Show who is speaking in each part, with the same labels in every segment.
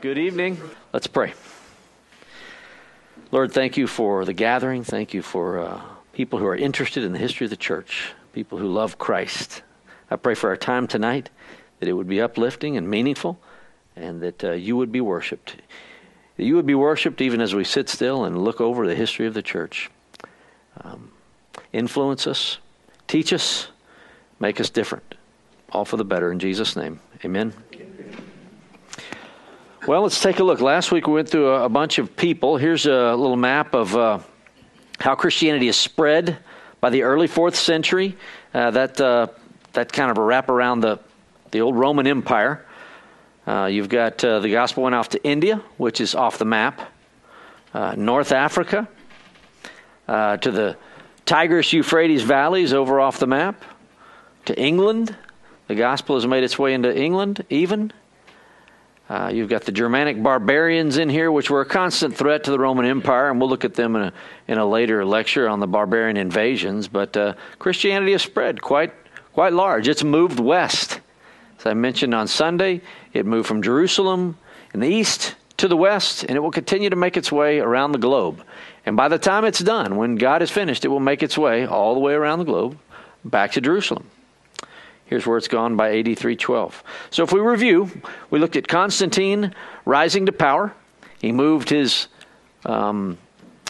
Speaker 1: Good evening. Let's pray. Lord, thank you for the gathering. Thank you for uh, people who are interested in the history of the church, people who love Christ. I pray for our time tonight that it would be uplifting and meaningful, and that uh, you would be worshiped. That you would be worshiped even as we sit still and look over the history of the church. Um, influence us, teach us, make us different. All for the better in Jesus' name. Amen. Well, let's take a look. Last week we went through a, a bunch of people. Here's a little map of uh, how Christianity is spread by the early fourth century. Uh, that uh, that kind of a wrap around the the old Roman Empire. Uh, you've got uh, the gospel went off to India, which is off the map. Uh, North Africa, to the Tigris Euphrates valleys over off the map. To England, the gospel has made its way into England, even. Uh, you've got the Germanic barbarians in here, which were a constant threat to the Roman Empire, and we'll look at them in a, in a later lecture on the barbarian invasions. But uh, Christianity has spread quite, quite large. It's moved west. As I mentioned on Sunday, it moved from Jerusalem in the east to the west, and it will continue to make its way around the globe. And by the time it's done, when God is finished, it will make its way all the way around the globe back to Jerusalem. Here's where it's gone by AD 312. So if we review, we looked at Constantine rising to power. He moved his um,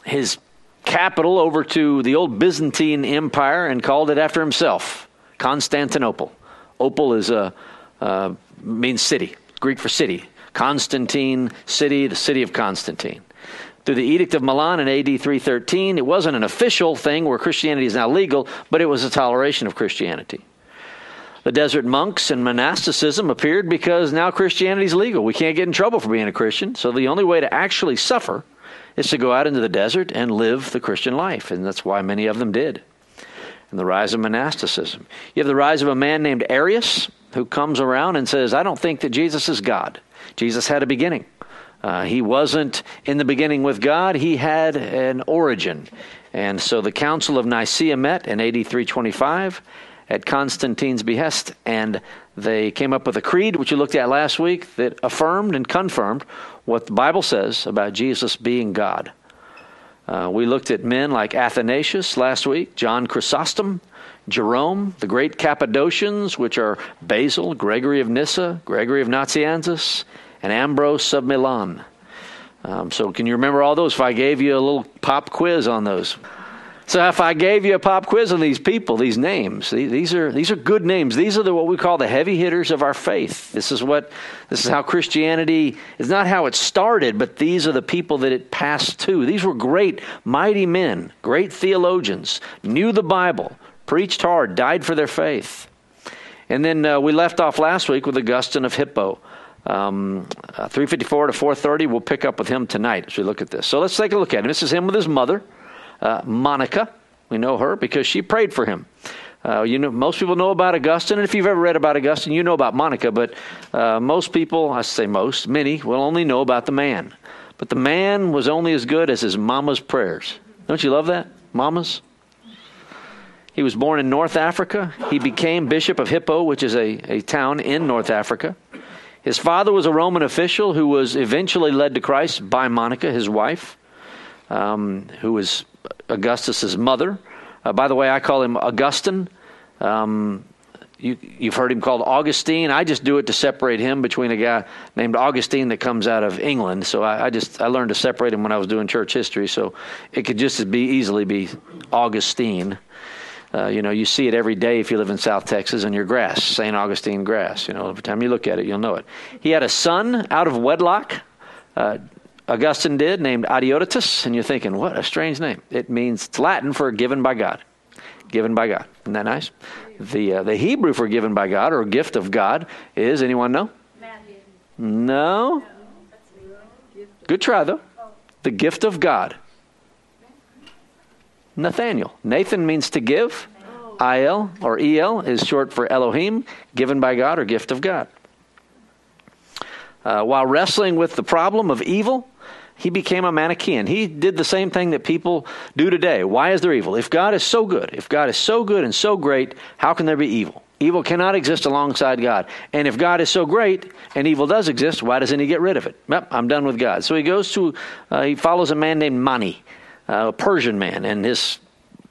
Speaker 1: his capital over to the old Byzantine Empire and called it after himself, Constantinople. Opal is a uh, means city, Greek for city. Constantine city, the city of Constantine. Through the Edict of Milan in AD 313, it wasn't an official thing where Christianity is now legal, but it was a toleration of Christianity. The desert monks and monasticism appeared because now Christianity is legal. We can't get in trouble for being a Christian. So the only way to actually suffer is to go out into the desert and live the Christian life. And that's why many of them did. And the rise of monasticism. You have the rise of a man named Arius who comes around and says, I don't think that Jesus is God. Jesus had a beginning. Uh, he wasn't in the beginning with God, he had an origin. And so the Council of Nicaea met in AD 325 at Constantine's behest, and they came up with a creed, which you looked at last week, that affirmed and confirmed what the Bible says about Jesus being God. Uh, we looked at men like Athanasius last week, John Chrysostom, Jerome, the great Cappadocians, which are Basil, Gregory of Nyssa, Gregory of Nazianzus, and Ambrose of Milan. Um, so, can you remember all those? If I gave you a little pop quiz on those, so if I gave you a pop quiz on these people, these names, these are these are good names. These are the what we call the heavy hitters of our faith. This is what this is how Christianity is not how it started, but these are the people that it passed to. These were great, mighty men, great theologians, knew the Bible, preached hard, died for their faith. And then uh, we left off last week with Augustine of Hippo. Um, uh, 354 to 430. We'll pick up with him tonight as we look at this. So let's take a look at him. This is him with his mother uh, Monica. We know her because she prayed for him. Uh, you know, most people know about Augustine, and if you've ever read about Augustine, you know about Monica. But uh, most people, I say most, many, will only know about the man. But the man was only as good as his mama's prayers. Don't you love that, mamas? He was born in North Africa. He became Bishop of Hippo, which is a, a town in North Africa. His father was a Roman official who was eventually led to Christ by Monica, his wife, um, who was Augustus's mother. Uh, by the way, I call him Augustine. Um, you, have heard him called Augustine. I just do it to separate him between a guy named Augustine that comes out of England. So I, I, just I learned to separate him when I was doing church history. So it could just as be easily be Augustine. Uh, you know, you see it every day if you live in South Texas and your grass, St. Augustine grass. You know, every time you look at it, you'll know it. He had a son out of wedlock. Uh, Augustine did, named Adeodatus, and you're thinking, what a strange name. It means, it's Latin for given by God. Given by God. Isn't that nice? The, uh, the Hebrew for given by God or gift of God is, anyone know? Matthew. No? Good try, though. The gift of God. Nathaniel. Nathan means to give. Il or El is short for Elohim, given by God or gift of God. Uh, while wrestling with the problem of evil, he became a Manichaean. He did the same thing that people do today. Why is there evil? If God is so good, if God is so good and so great, how can there be evil? Evil cannot exist alongside God. And if God is so great and evil does exist, why doesn't he get rid of it? Yep, I'm done with God. So he goes to, uh, he follows a man named Mani, uh, a Persian man, and his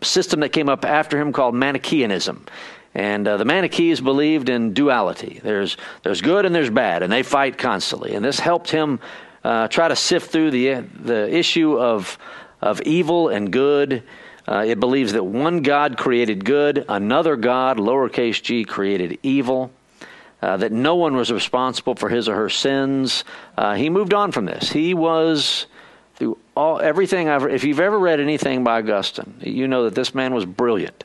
Speaker 1: system that came up after him called Manichaeanism. And uh, the Manichees believed in duality. There's, there's good and there's bad, and they fight constantly. And this helped him uh, try to sift through the, the issue of, of evil and good. Uh, it believes that one God created good, another God, lowercase g, created evil. Uh, that no one was responsible for his or her sins. Uh, he moved on from this. He was through all everything I've. If you've ever read anything by Augustine, you know that this man was brilliant.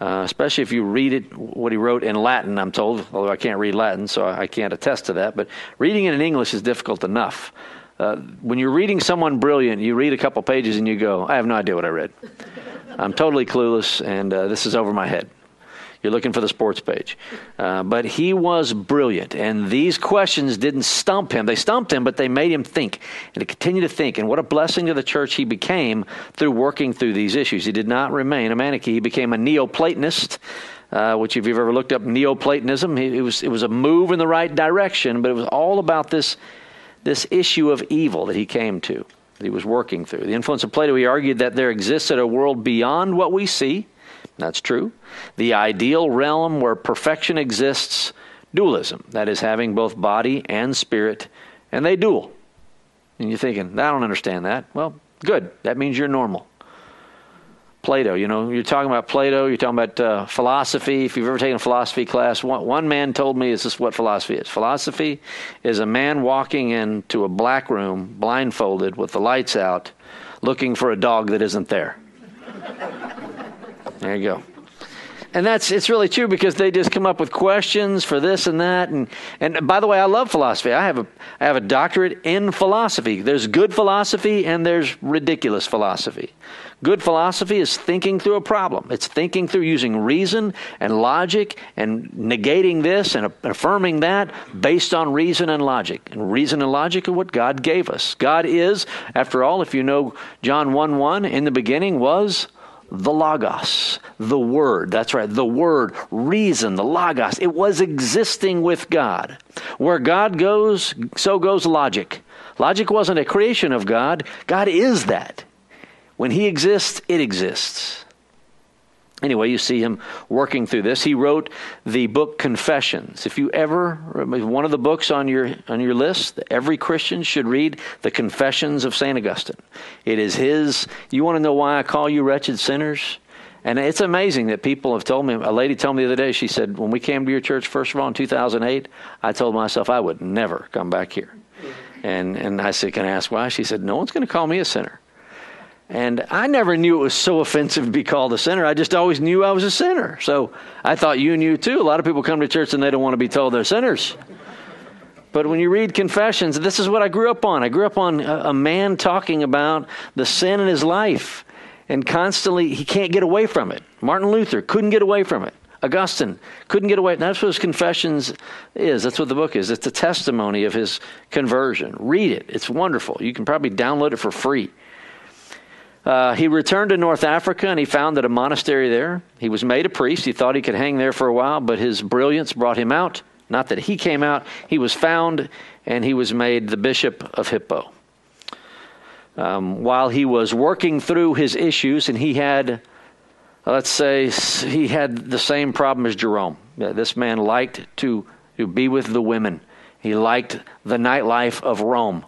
Speaker 1: Uh, especially if you read it, what he wrote in Latin, I'm told, although I can't read Latin, so I can't attest to that. But reading it in English is difficult enough. Uh, when you're reading someone brilliant, you read a couple pages and you go, I have no idea what I read. I'm totally clueless, and uh, this is over my head. You're looking for the sports page. Uh, but he was brilliant, and these questions didn't stump him. They stumped him, but they made him think and to continue to think. And what a blessing to the church he became through working through these issues. He did not remain a manichee, he became a Neoplatonist. Uh, which, if you've ever looked up Neoplatonism, it was it was a move in the right direction, but it was all about this this issue of evil that he came to, that he was working through. The influence of Plato, he argued that there existed a world beyond what we see, that's true. The ideal realm where perfection exists, dualism, that is, having both body and spirit, and they dual. And you're thinking, I don't understand that. Well, good. That means you're normal. Plato, you know, you're talking about Plato, you're talking about uh, philosophy. If you've ever taken a philosophy class, one, one man told me this is what philosophy is. Philosophy is a man walking into a black room, blindfolded, with the lights out, looking for a dog that isn't there. There you go. And that's it's really true because they just come up with questions for this and that and and by the way I love philosophy. I have a I have a doctorate in philosophy. There's good philosophy and there's ridiculous philosophy. Good philosophy is thinking through a problem. It's thinking through using reason and logic and negating this and affirming that based on reason and logic. And reason and logic are what God gave us. God is, after all, if you know John 1 1, in the beginning was the Logos, the Word. That's right, the Word, reason, the Logos. It was existing with God. Where God goes, so goes logic. Logic wasn't a creation of God, God is that. When He exists, it exists. Anyway, you see him working through this. He wrote the book Confessions. If you ever one of the books on your on your list, every Christian should read the Confessions of Saint Augustine. It is his. You want to know why I call you wretched sinners? And it's amazing that people have told me. A lady told me the other day. She said, "When we came to your church first of all in 2008, I told myself I would never come back here." Mm-hmm. And and I said, "Can I ask why?" She said, "No one's going to call me a sinner." And I never knew it was so offensive to be called a sinner. I just always knew I was a sinner. So I thought you knew too. A lot of people come to church and they don't want to be told they're sinners. But when you read Confessions, this is what I grew up on. I grew up on a, man talking about the sin in his life. And constantly, he can't get away from it. Martin Luther couldn't get away from it. Augustine couldn't get away. That's what his Confessions is. That's what the book is. It's a testimony of his conversion. Read it. It's wonderful. You can probably download it for free. Uh, he returned to North Africa and he founded a monastery there. He was made a priest. He thought he could hang there for a while, but his brilliance brought him out. Not that he came out, he was found and he was made the bishop of Hippo. Um, while he was working through his issues, and he had, let's say, he had the same problem as Jerome. This man liked to, to be with the women, he liked the nightlife of Rome.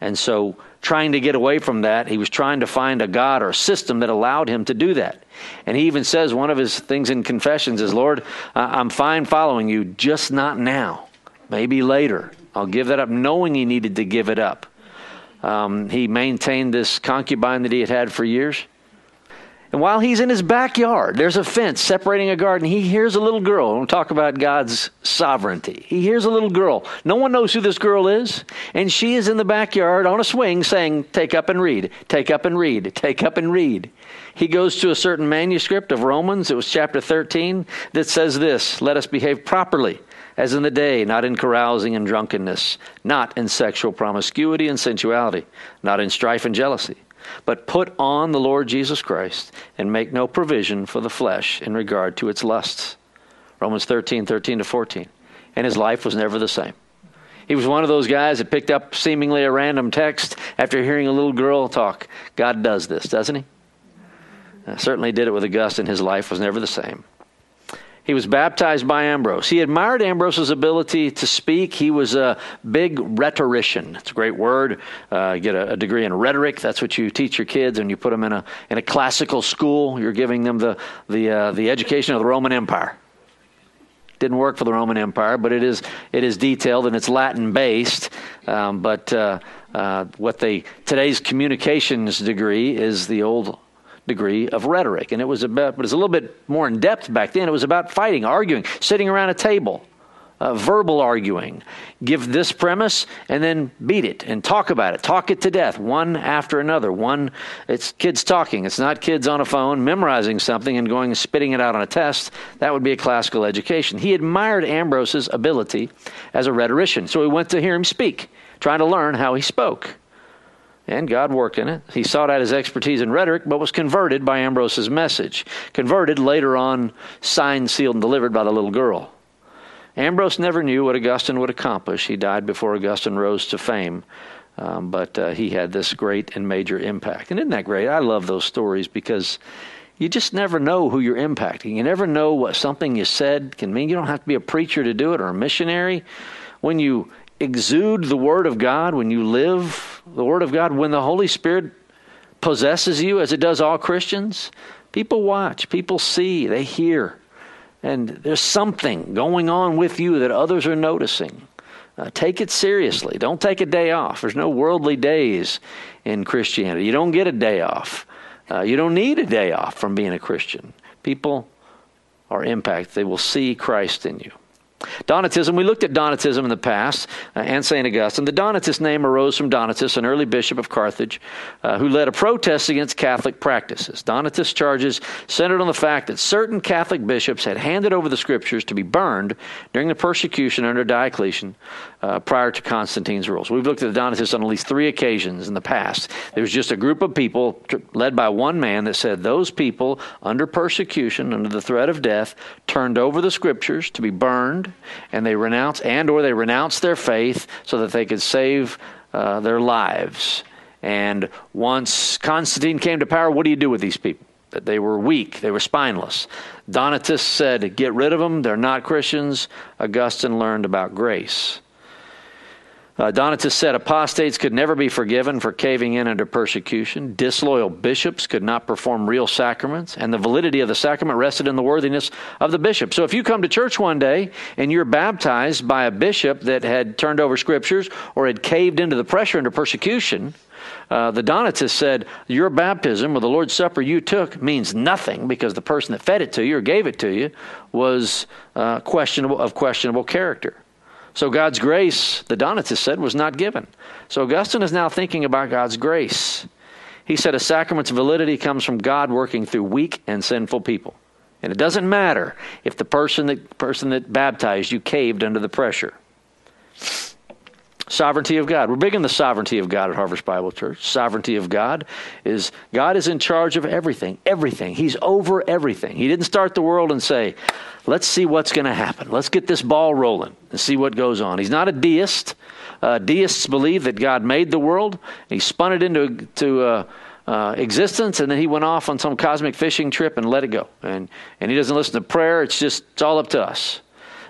Speaker 1: And so trying to get away from that. He was trying to find a God or a system that allowed him to do that. And he even says one of his things in Confessions is, Lord, I'm fine following you, just not now. Maybe later. I'll give that up, knowing he needed to give it up. Um, he maintained this concubine that he had had for years. And while he's in his backyard, there's a fence separating a garden. He hears a little girl. We'll talk about God's sovereignty. He hears a little girl. No one knows who this girl is. And she is in the backyard on a swing saying, Take up and read, take up and read, take up and read. He goes to a certain manuscript of Romans, it was chapter 13, that says this Let us behave properly as in the day, not in carousing and drunkenness, not in sexual promiscuity and sensuality, not in strife and jealousy but put on the Lord Jesus Christ and make no provision for the flesh in regard to its lusts. Romans 13, 13 to 14. And his life was never the same. He was one of those guys that picked up seemingly a random text after hearing a little girl talk. God does this, doesn't he? Uh, certainly did it with Augustine. And his life was never the same. He was baptized by Ambrose. He admired Ambrose's ability to speak. He was a big rhetorician. It's a great word. Uh, get a, a, degree in rhetoric. That's what you teach your kids, and you put them in a in a classical school. You're giving them the the uh, the education of the Roman Empire. Didn't work for the Roman Empire, but it is it is detailed and it's Latin based. Um, but uh, uh what they today's communications degree is the old degree of rhetoric. And it was about, but it was a little bit more in depth back then. It was about fighting, arguing, sitting around a table, uh, verbal arguing. Give this premise and then beat it and talk about it. Talk it to death, one after another. One, it's kids talking. It's not kids on a phone memorizing something and going and spitting it out on a test. That would be a classical education. He admired Ambrose's ability as a rhetorician, so he went to hear him speak, trying to learn how he spoke. And God worked in it. He sought out his expertise in rhetoric, but was converted by Ambrose's message. Converted, later on, signed, sealed, and delivered by the little girl. Ambrose never knew what Augustine would accomplish. He died before Augustine rose to fame, um, but uh, he had this great and major impact. And isn't that great? I love those stories because you just never know who you're impacting. You never know what something you said can mean. You don't have to be a preacher to do it or a missionary. When you exude the Word of God, when you live the Word of God, when the Holy Spirit possesses you, as it does all Christians, people watch, people see, they hear. And there's something going on with you that others are noticing. Uh, take it seriously. Don't take a day off. There's no worldly days in Christianity. You don't get a day off. Uh, you don't need a day off from being a Christian. People are impacted, they will see Christ in you. Donatism, we looked at Donatism in the past uh, and St. Augustine. The Donatist name arose from Donatus, an early bishop of Carthage, uh, who led a protest against Catholic practices. Donatist charges centered on the fact that certain Catholic bishops had handed over the scriptures to be burned during the persecution under Diocletian uh, prior to Constantine's rules. We've looked at the Donatists on at least three occasions in the past. There was just a group of people led by one man that said those people under persecution, under the threat of death, turned over the scriptures to be burned and they renounce and or they renounce their faith so that they could save uh, their lives. And once Constantine came to power, what do you do with these people? That they were weak, they were spineless. Donatists said, "Get rid of them; they're not Christians." Augustine learned about grace. Uh, Donatus said apostates could never be forgiven for caving in under persecution. Disloyal bishops could not perform real sacraments, and the validity of the sacrament rested in the worthiness of the bishop. So if you come to church one day and you're baptized by a bishop that had turned over scriptures or had caved into the pressure under persecution, uh, the Donatists said, Your baptism or the Lord's Supper you took means nothing because the person that fed it to you or gave it to you was uh, questionable of questionable character. So God's grace, the Donatists said, was not given. So Augustine is now thinking about God's grace. He said a sacrament's validity comes from God working through weak and sinful people. And it doesn't matter if the person that, person that baptized you caved under the pressure. Sovereignty of God. We're big in the sovereignty of God at Harvest Bible Church. Sovereignty of God is God is in charge of everything, everything. He's over everything. He didn't start the world and say, let's see what's going to happen. Let's get this ball rolling and see what goes on. He's not a deist. Uh, deists believe that God made the world, he spun it into to, uh, uh, existence, and then he went off on some cosmic fishing trip and let it go. And, and he doesn't listen to prayer, it's just, it's all up to us.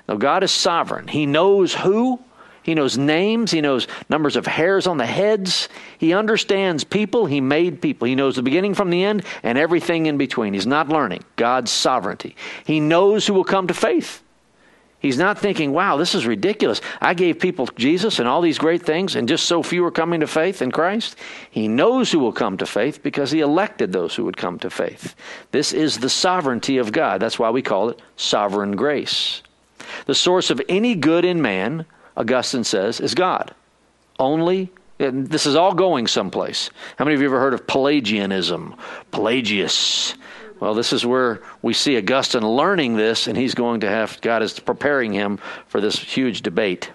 Speaker 1: Now, God is sovereign. He knows who he knows names. He knows numbers of hairs on the heads. He understands people. He made people. He knows the beginning from the end and everything in between. He's not learning God's sovereignty. He knows who will come to faith. He's not thinking, wow, this is ridiculous. I gave people Jesus and all these great things, and just so few are coming to faith in Christ. He knows who will come to faith because he elected those who would come to faith. This is the sovereignty of God. That's why we call it sovereign grace. The source of any good in man Augustine says, is God. Only, this is all going someplace. How many of you ever heard of Pelagianism? Pelagius. Well, this is where we see Augustine learning this, and he's going to have, God is preparing him for this huge debate.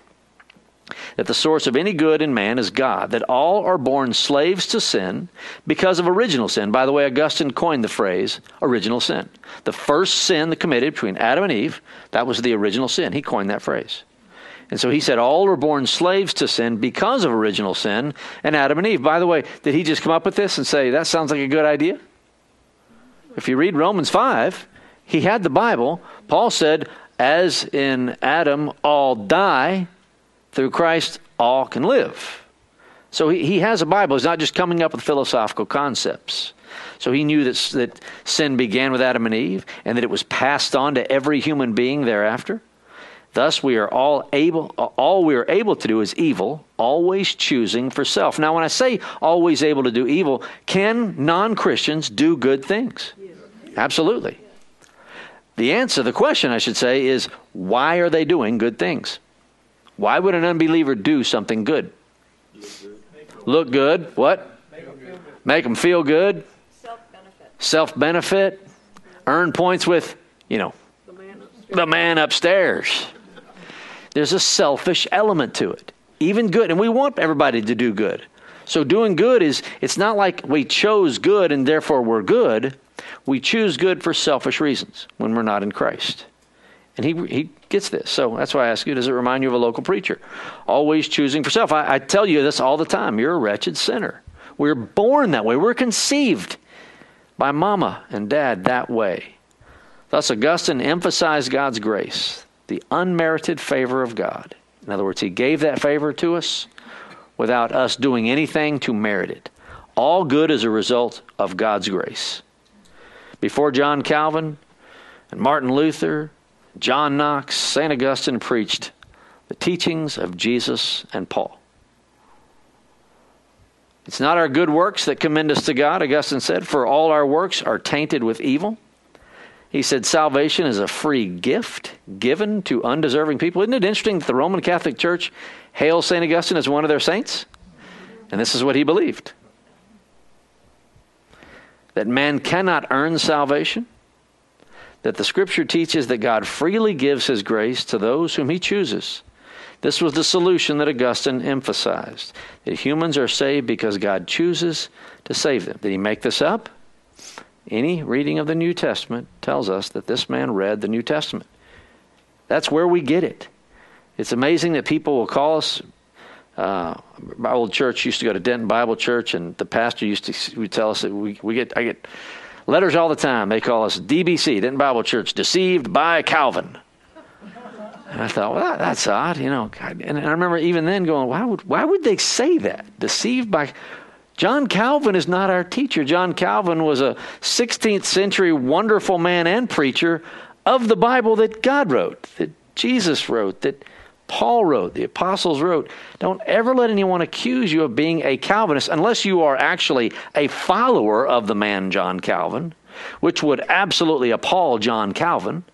Speaker 1: that the source of any good in man is God, that all are born slaves to sin because of original sin. By the way, Augustine coined the phrase original sin. The first sin committed between Adam and Eve, that was the original sin. He coined that phrase. And so he said, All are born slaves to sin because of original sin and Adam and Eve. By the way, did he just come up with this and say, That sounds like a good idea? If you read Romans 5, he had the Bible. Paul said, As in Adam all die, through Christ all can live. So he, he has a Bible. He's not just coming up with philosophical concepts. So he knew that, that sin began with Adam and Eve and that it was passed on to every human being thereafter. Thus, we are all able, all we are able to do is evil, always choosing for self. Now, when I say always able to do evil, can non Christians do good things? Absolutely. The answer, the question I should say, is why are they doing good things? Why would an unbeliever do something good? Look good. What? Make them feel good. Self benefit. Self benefit. Earn points with, you know, the man upstairs. There's a selfish element to it. Even good. And we want everybody to do good. So doing good is, it's not like we chose good and therefore we're good. We choose good for selfish reasons when we're not in Christ. And he, he gets this. So that's why I ask you does it remind you of a local preacher? Always choosing for self. I, I tell you this all the time you're a wretched sinner. We're born that way, we're conceived by mama and dad that way. Thus, Augustine emphasized God's grace the unmerited favor of God. In other words, He gave that favor to us without us doing anything to merit it. All good is a result of God's grace. Before John Calvin and Martin Luther, John Knox, St. Augustine preached the teachings of Jesus and Paul. It's not our good works that commend us to God, Augustine said, for all our works are tainted with evil. He said salvation is a free gift given to undeserving people. Isn't it interesting that the Roman Catholic Church hails St. Augustine as one of their saints? And this is what he believed that man cannot earn salvation, that the scripture teaches that God freely gives his grace to those whom he chooses. This was the solution that Augustine emphasized that humans are saved because God chooses to save them. Did he make this up? Any reading of the New Testament tells us that this man read the New Testament. That's where we get it. It's amazing that people will call us. Uh, my old church used to go to Denton Bible Church, and the pastor used to would tell us that we, we get I get letters all the time. They call us DBC, Denton Bible Church, deceived by Calvin. And I thought, well, that's odd, you know. And I remember even then going, why would why would they say that? Deceived by John Calvin is not our teacher. John Calvin was a 16th century wonderful man and preacher of the Bible that God wrote, that Jesus wrote, that Paul wrote, the apostles wrote. Don't ever let anyone accuse you of being a Calvinist unless you are actually a follower of the man John Calvin, which would absolutely appall John Calvin.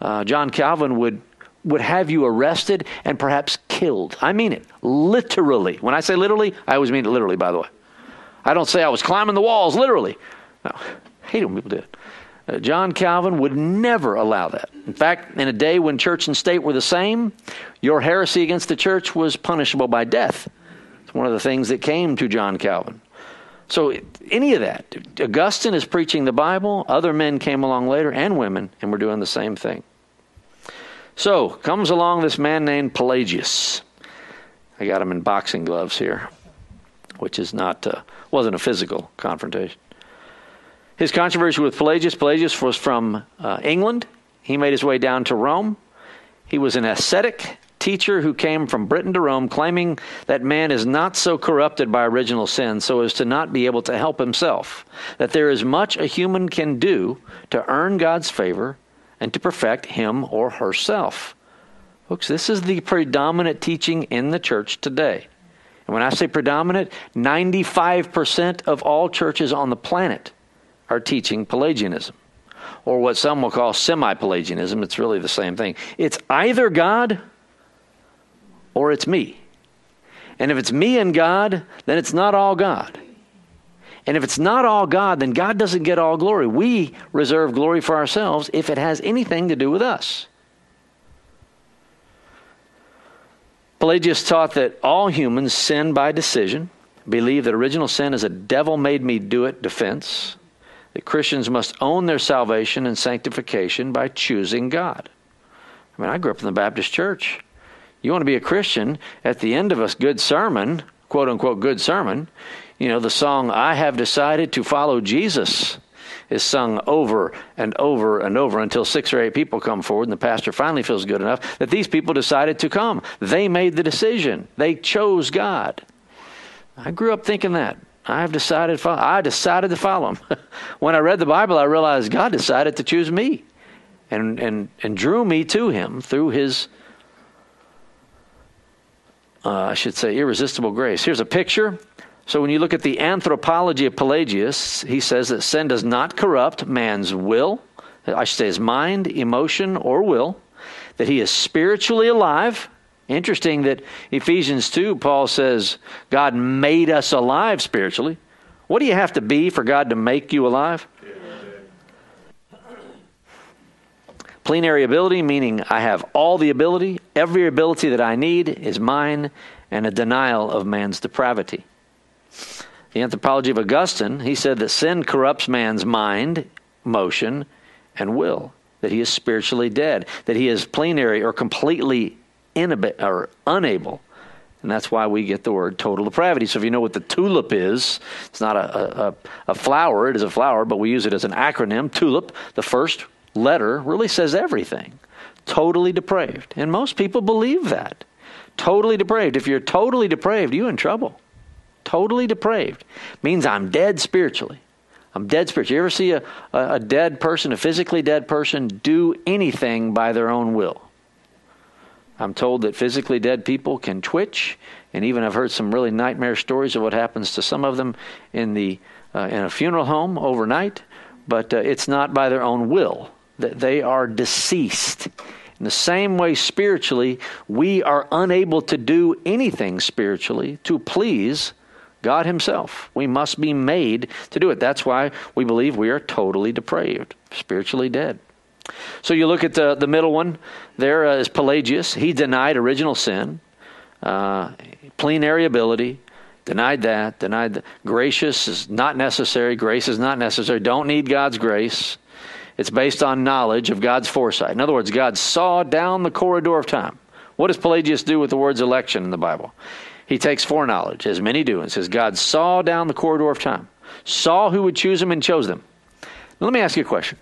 Speaker 1: Uh, John Calvin would would have you arrested and perhaps killed. I mean it, literally. When I say literally, I always mean it literally, by the way. I don't say I was climbing the walls, literally. No, I hate when people do it. Uh, John Calvin would never allow that. In fact, in a day when church and state were the same, your heresy against the church was punishable by death. It's one of the things that came to John Calvin. So, any of that, Augustine is preaching the Bible, other men came along later, and women, and were doing the same thing. So, comes along this man named Pelagius. I got him in boxing gloves here, which is not. Uh, wasn't a physical confrontation. His controversy with Pelagius Pelagius was from uh, England. He made his way down to Rome. He was an ascetic teacher who came from Britain to Rome, claiming that man is not so corrupted by original sin so as to not be able to help himself, that there is much a human can do to earn God's favor and to perfect him or herself. Folks, this is the predominant teaching in the church today. And when I say predominant, 95% of all churches on the planet are teaching Pelagianism, or what some will call semi Pelagianism. It's really the same thing. It's either God or it's me. And if it's me and God, then it's not all God. And if it's not all God, then God doesn't get all glory. We reserve glory for ourselves if it has anything to do with us. Pelagius taught that all humans sin by decision, believe that original sin is a devil made me do it defense, that Christians must own their salvation and sanctification by choosing God. I mean, I grew up in the Baptist church. You want to be a Christian, at the end of a good sermon, quote unquote good sermon, you know, the song, I have decided to follow Jesus, is sung over and over and over until six or eight people come forward, and the pastor finally feels good enough that these people decided to come. They made the decision, they chose God. I grew up thinking that. I've decided. I decided to follow him. when I read the Bible, I realized God decided to choose me, and and and drew me to Him through His. Uh, I should say irresistible grace. Here's a picture. So when you look at the anthropology of Pelagius, he says that sin does not corrupt man's will. I should say his mind, emotion, or will. That he is spiritually alive Interesting that Ephesians 2, Paul says, God made us alive spiritually. What do you have to be for God to make you alive? Plenary ability, meaning I have all the ability, every ability that I need is mine, and a denial of man's depravity. The anthropology of Augustine, he said that sin corrupts man's mind, motion, and will, that he is spiritually dead, that he is plenary or completely inab- or unable. And that's why we get the word total depravity. So if you know what the tulip is, it's not a, a, a flower, it is a flower, but we use it as an acronym. Tulip, the first letter, really says everything. Totally depraved. And most people believe that. Totally depraved. If you're totally depraved, you're in trouble. Totally depraved means I'm dead spiritually. I'm dead spiritually. You ever see a, a, dead person, a physically dead person, do anything by their own will? I'm told that physically dead people can twitch, and even I've heard some really nightmare stories of what happens to some of them in the uh, in a funeral home overnight. But uh, it's not by their own will that they are deceased. In the same way, spiritually, we are unable to do anything spiritually to please God Himself. We must be made to do it. That's why we believe we are totally depraved, spiritually dead. So you look at the, the middle one, there uh, is Pelagius. He denied original sin, uh, plenary ability, denied that, denied that. Gracious is not necessary. Grace is not necessary. Don't need God's grace. It's based on knowledge of God's foresight. In other words, God saw down the corridor of time. What does Pelagius do with the words election in the Bible? He takes foreknowledge, as many do, and says, God saw down the corridor of time, saw who would choose him, and chose them. Now, let me ask you a question.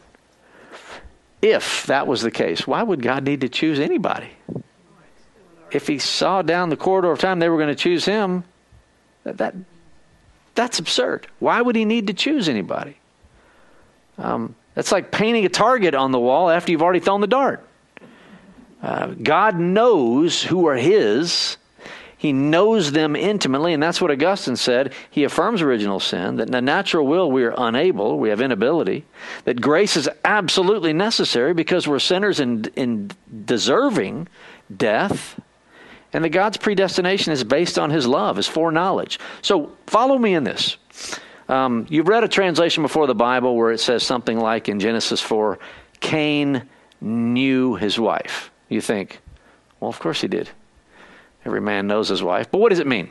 Speaker 1: If that was the case, why would God need to choose anybody? If he saw down the corridor of time they were going to choose him, that, that that's absurd. Why would he need to choose anybody? Um, that's like painting a target on the wall after you've already thrown the dart. Uh, God knows who are his, he knows them intimately, and that's what Augustine said. He affirms original sin, that in the natural will we are unable, we have inability, that grace is absolutely necessary because we're sinners in, in deserving death, and that God's predestination is based on his love, his foreknowledge. So follow me in this. Um, you've read a translation before the Bible where it says something like in Genesis 4 Cain knew his wife. You think, well, of course he did. Every man knows his wife. But what does it mean?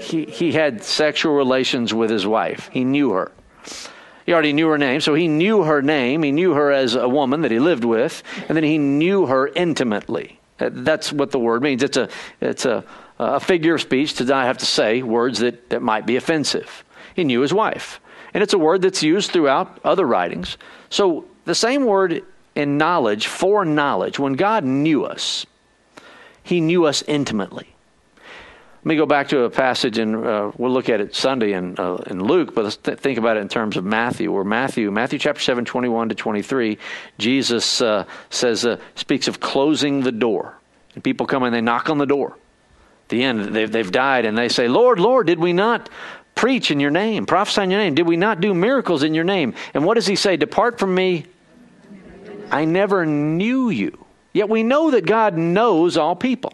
Speaker 1: He, he had sexual relations with his wife. He knew her. He already knew her name, so he knew her name. He knew her as a woman that he lived with, and then he knew her intimately. Uh, that's what the word means. It's a, it's a, a figure of speech to not have to say words that, that might be offensive. He knew his wife. And it's a word that's used throughout other writings. So the same word in knowledge, for knowledge, when God knew us, he knew us intimately. Let me go back to a passage, and uh, we'll look at it Sunday in, uh, in Luke, but let's th- think about it in terms of Matthew, where Matthew, Matthew chapter 7, 21 to 23, Jesus uh, says, uh, speaks of closing the door. And people come and they knock on the door. At the end, they've, they've died, and they say, Lord, Lord, did we not preach in your name, prophesy in your name? Did we not do miracles in your name? And what does he say? Depart from me. I never knew you. Yet we know that God knows all people.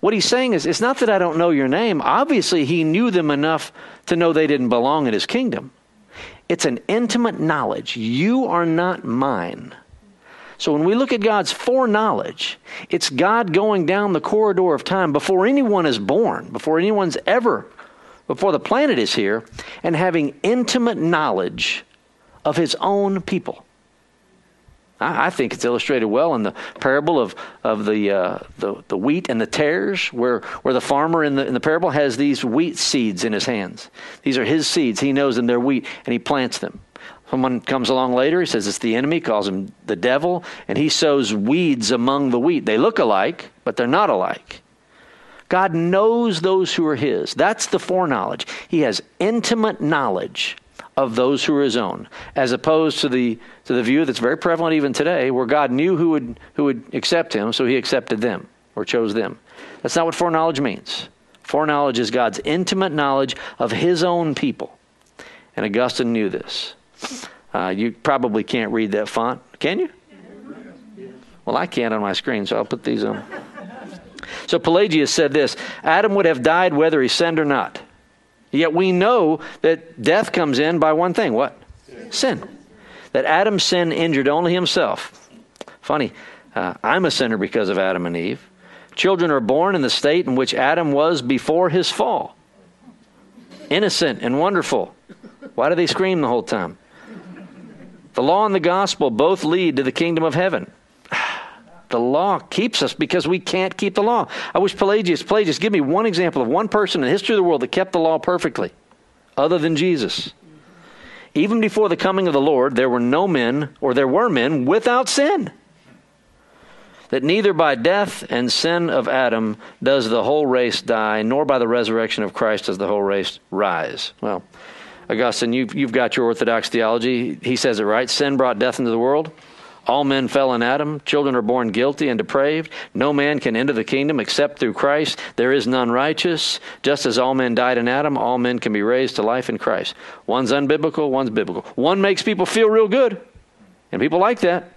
Speaker 1: What he's saying is, it's not that I don't know your name. Obviously, he knew them enough to know they didn't belong in his kingdom. It's an intimate knowledge. You are not mine. So when we look at God's foreknowledge, it's God going down the corridor of time before anyone is born, before anyone's ever, before the planet is here, and having intimate knowledge of his own people. I, I think it's illustrated well in the parable of, of the, uh, the, the wheat and the tares, where, where the farmer in the, in the parable has these wheat seeds in his hands. These are his seeds. He knows them, they're wheat, and he plants them. Someone comes along later, he says it's the enemy, calls him the devil, and he sows weeds among the wheat. They look alike, but they're not alike. God knows those who are his. That's the foreknowledge. He has intimate knowledge of those who are his own, as opposed to the to the view that's very prevalent even today, where God knew who would who would accept him, so he accepted them or chose them. That's not what foreknowledge means. Foreknowledge is God's intimate knowledge of his own people. And Augustine knew this. Uh, you probably can't read that font, can you? Well, I can't on my screen, so I'll put these on. So Pelagius said this Adam would have died whether he sinned or not. Yet we know that death comes in by one thing what? Sin. That Adam's sin injured only himself. Funny, uh, I'm a sinner because of Adam and Eve. Children are born in the state in which Adam was before his fall. Innocent and wonderful. Why do they scream the whole time? The law and the gospel both lead to the kingdom of heaven. The law keeps us because we can't keep the law. I wish Pelagius, Pelagius, give me one example of one person in the history of the world that kept the law perfectly, other than Jesus. Even before the coming of the Lord, there were no men, or there were men without sin. That neither by death and sin of Adam does the whole race die, nor by the resurrection of Christ does the whole race rise. Well, Augustine, you've, you've got your Orthodox theology. He says it right. Sin brought death into the world. All men fell in Adam. Children are born guilty and depraved. No man can enter the kingdom except through Christ. There is none righteous. Just as all men died in Adam, all men can be raised to life in Christ. One's unbiblical, one's biblical. One makes people feel real good, and people like that.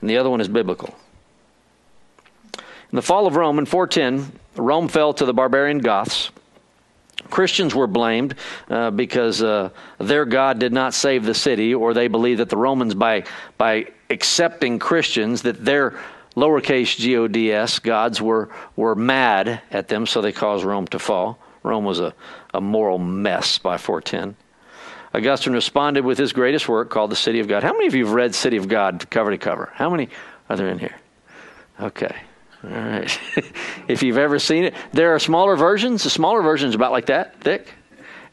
Speaker 1: And the other one is biblical. In the fall of Rome in 410, Rome fell to the barbarian Goths. Christians were blamed uh, because uh, their God did not save the city, or they believed that the Romans, by, by accepting Christians, that their lowercase gods gods were, were mad at them, so they caused Rome to fall. Rome was a, a moral mess by 410. Augustine responded with his greatest work called The City of God. How many of you have read City of God cover to cover? How many are there in here? Okay. All right. if you've ever seen it, there are smaller versions. The smaller version is about like that thick,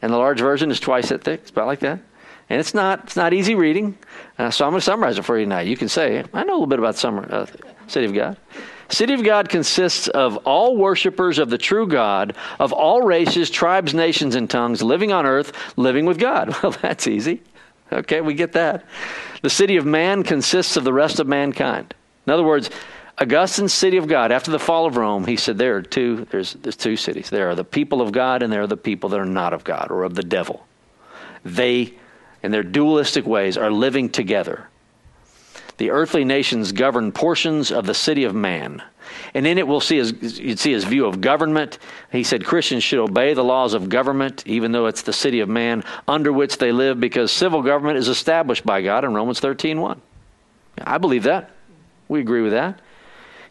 Speaker 1: and the large version is twice that thick. It's about like that, and it's not it's not easy reading. Uh, so I'm going to summarize it for you tonight. You can say, I know a little bit about summer, uh, City of God. City of God consists of all worshipers of the true God, of all races, tribes, nations, and tongues, living on earth, living with God. Well, that's easy. Okay, we get that. The city of man consists of the rest of mankind. In other words, Augustine's city of God, after the fall of Rome, he said there are two, there's, there's two cities. There are the people of God and there are the people that are not of God or of the devil. They, in their dualistic ways, are living together. The earthly nations govern portions of the city of man. And in it, we'll see his, you'd see his view of government. He said Christians should obey the laws of government, even though it's the city of man under which they live, because civil government is established by God in Romans 13 1. I believe that. We agree with that.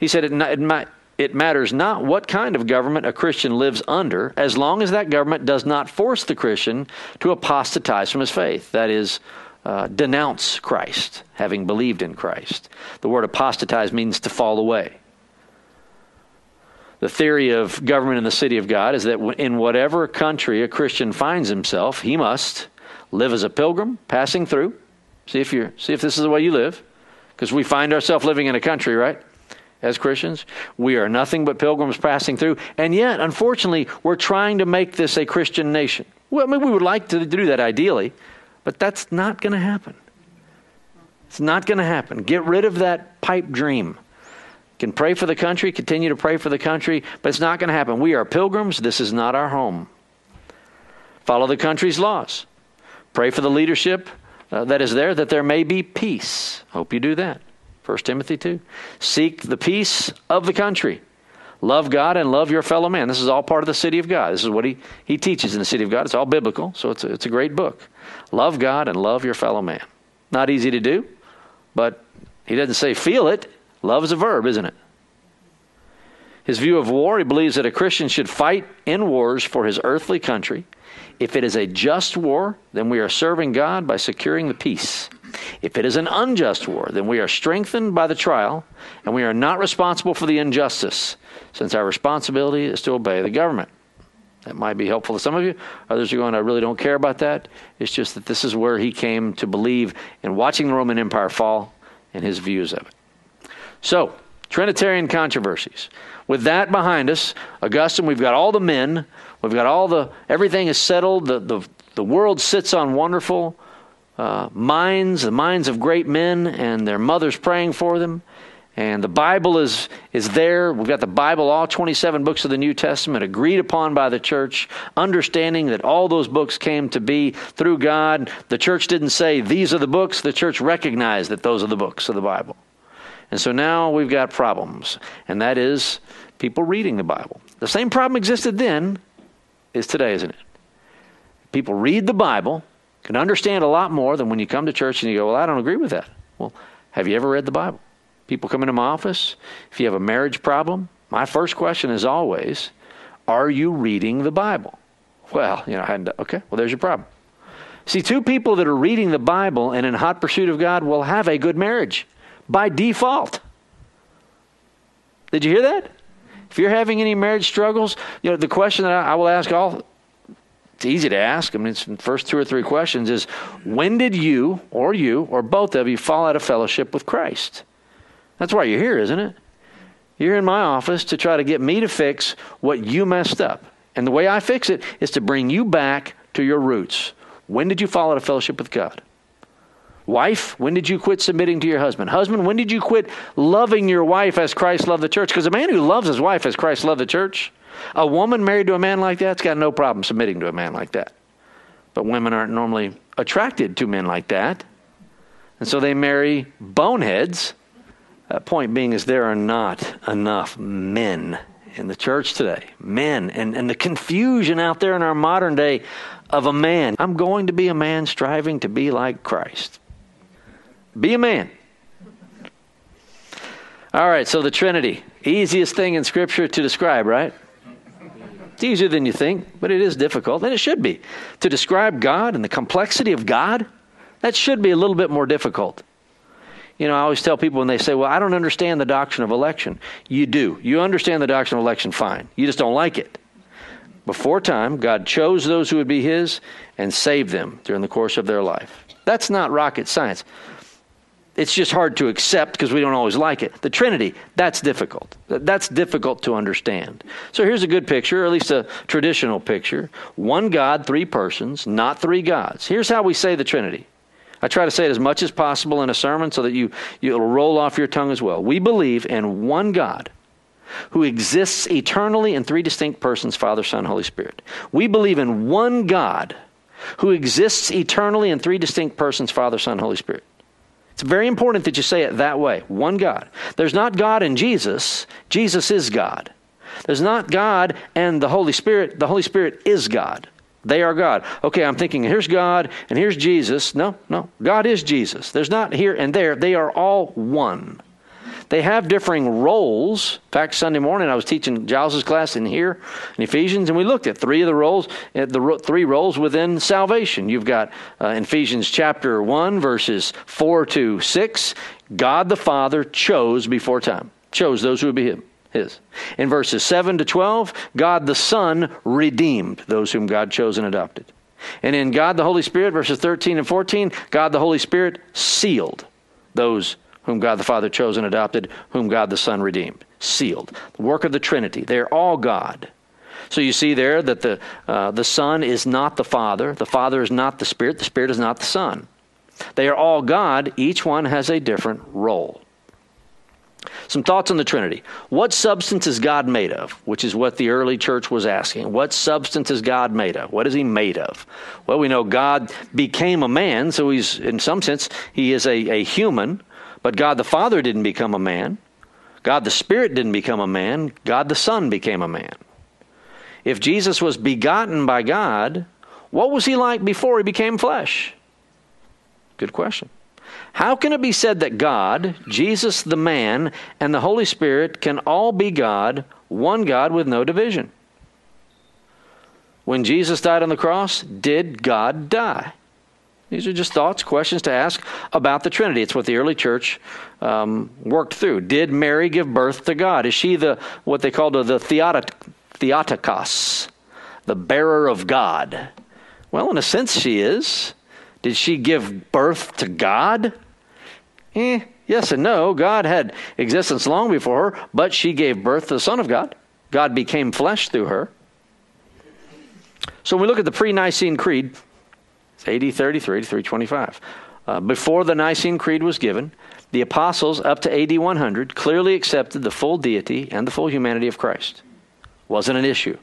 Speaker 1: He said it, it, it matters not what kind of government a Christian lives under, as long as that government does not force the Christian to apostatize from his faith. That is, uh, denounce Christ, having believed in Christ. The word apostatize means to fall away. The theory of government in the city of God is that in whatever country a Christian finds himself, he must live as a pilgrim passing through. See if you see if this is the way you live, because we find ourselves living in a country, right? As Christians. We are nothing but pilgrims passing through. And yet, unfortunately, we're trying to make this a Christian nation. Well, I mean, we would like to do that ideally, but that's not going to happen. It's not going to happen. Get rid of that pipe dream. Can pray for the country, continue to pray for the country, but it's not going to happen. We are pilgrims. This is not our home. Follow the country's laws. Pray for the leadership uh, that is there, that there may be peace. Hope you do that. 1 Timothy 2. Seek the peace of the country. Love God and love your fellow man. This is all part of the city of God. This is what he, he teaches in the city of God. It's all biblical, so it's a, it's a great book. Love God and love your fellow man. Not easy to do, but He doesn't say feel it. Love is a verb, isn't it? His view of war, he believes that a Christian should fight in wars for his earthly country. If it is a just war, then we are serving God by securing the peace. If it is an unjust war, then we are strengthened by the trial, and we are not responsible for the injustice, since our responsibility is to obey the government. That might be helpful to some of you. Others are going, I really don't care about that. It's just that this is where he came to believe in watching the Roman Empire fall and his views of it. So, Trinitarian controversies. With that behind us, Augustine, we've got all the men, we've got all the, everything is settled, the, the, the world sits on wonderful uh, minds, the minds of great men, and their mothers praying for them. And the Bible is, is there. We've got the Bible, all 27 books of the New Testament, agreed upon by the church, understanding that all those books came to be through God. The church didn't say, these are the books. The church recognized that those are the books of the Bible. And so now we've got problems, and that is people reading the Bible. The same problem existed then is today, isn't it? People read the Bible, can understand a lot more than when you come to church and you go, Well, I don't agree with that. Well, have you ever read the Bible? People come into my office. If you have a marriage problem, my first question is always, Are you reading the Bible? Well, you know, I hadn't, okay, well, there's your problem. See, two people that are reading the Bible and in hot pursuit of God will have a good marriage by default. Did you hear that? If you're having any marriage struggles, you know, the question that I will ask all it's easy to ask. I mean, it's the first two or three questions is when did you or you or both of you fall out of fellowship with Christ? That's why you're here, isn't it? You're in my office to try to get me to fix what you messed up. And the way I fix it is to bring you back to your roots. When did you fall out of fellowship with God? Wife, when did you quit submitting to your husband? Husband, when did you quit loving your wife as Christ loved the church? Because a man who loves his wife as Christ loved the church, a woman married to a man like that's got no problem submitting to a man like that. But women aren't normally attracted to men like that. And so they marry boneheads. Uh, point being is there are not enough men in the church today. Men. And, and the confusion out there in our modern day of a man. I'm going to be a man striving to be like Christ. Be a man. All right, so the Trinity. Easiest thing in Scripture to describe, right? It's easier than you think, but it is difficult, and it should be. To describe God and the complexity of God, that should be a little bit more difficult. You know, I always tell people when they say, Well, I don't understand the doctrine of election. You do. You understand the doctrine of election fine. You just don't like it. Before time, God chose those who would be His and saved them during the course of their life. That's not rocket science it's just hard to accept because we don't always like it. The Trinity, that's difficult. That's difficult to understand. So here's a good picture, or at least a traditional picture. One God, three persons, not three gods. Here's how we say the Trinity. I try to say it as much as possible in a sermon so that you, you'll roll off your tongue as well. We believe in one God who exists eternally in three distinct persons Father, Son, Holy Spirit. We believe in one God who exists eternally in three distinct persons Father, Son, Holy Spirit. It's very important that you say it that way one God. There's not God in Jesus, Jesus is God. There's not God and the Holy Spirit, the Holy Spirit is God. They are God. Okay, I'm thinking here's God and here's Jesus. No, no. God is Jesus. There's not here and there. They are all one. They have differing roles. In fact, Sunday morning I was teaching Giles's class in here in Ephesians, and we looked at three of the roles, the three roles within salvation. You've got uh, Ephesians chapter one, verses four to six. God the Father chose before time, chose those who would be. His. In verses 7 to 12, God the Son redeemed those whom God chose and adopted. And in God the Holy Spirit, verses 13 and 14, God the Holy Spirit sealed those whom God the Father chose and adopted, whom God the Son redeemed. Sealed. The work of the Trinity. They're all God. So you see there that the, uh, the Son is not the Father, the Father is not the Spirit, the Spirit is not the Son. They are all God, each one has a different role. Some thoughts on the Trinity. What substance is God made of? Which is what the early church was asking. What substance is God made of? What is he made of? Well, we know God became a man, so he's, in some sense, he is a, a human. But God the Father didn't become a man. God the Spirit didn't become a man. God the Son became a man. If Jesus was begotten by God, what was he like before he became flesh? Good question. How can it be said that God, Jesus the man, and the Holy Spirit can all be God, one God with no division? When Jesus died on the cross, did God die? These are just thoughts, questions to ask about the Trinity. It's what the early church um, worked through. Did Mary give birth to God? Is she the what they called the Theotokos, the bearer of God? Well, in a sense, she is. Did she give birth to God? Eh, yes and no. God had existence long before her, but she gave birth to the Son of God. God became flesh through her. So when we look at the pre Nicene Creed, it's AD 33 to 325. Uh, before the Nicene Creed was given, the apostles up to AD 100 clearly accepted the full deity and the full humanity of Christ. Wasn't an issue.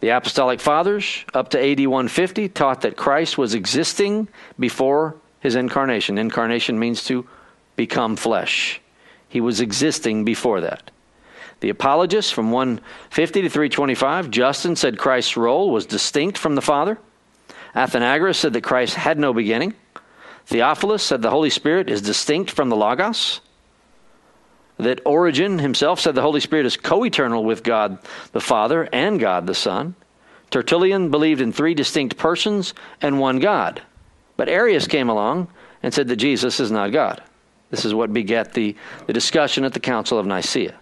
Speaker 1: The apostolic fathers up to AD 150 taught that Christ was existing before his incarnation. Incarnation means to become flesh. He was existing before that. The apologists from 150 to 325, Justin said Christ's role was distinct from the Father. Athenagoras said that Christ had no beginning. Theophilus said the Holy Spirit is distinct from the Logos. That Origen himself said the Holy Spirit is co eternal with God the Father and God the Son. Tertullian believed in three distinct persons and one God. But Arius came along and said that Jesus is not God. This is what begat the, the discussion at the Council of Nicaea.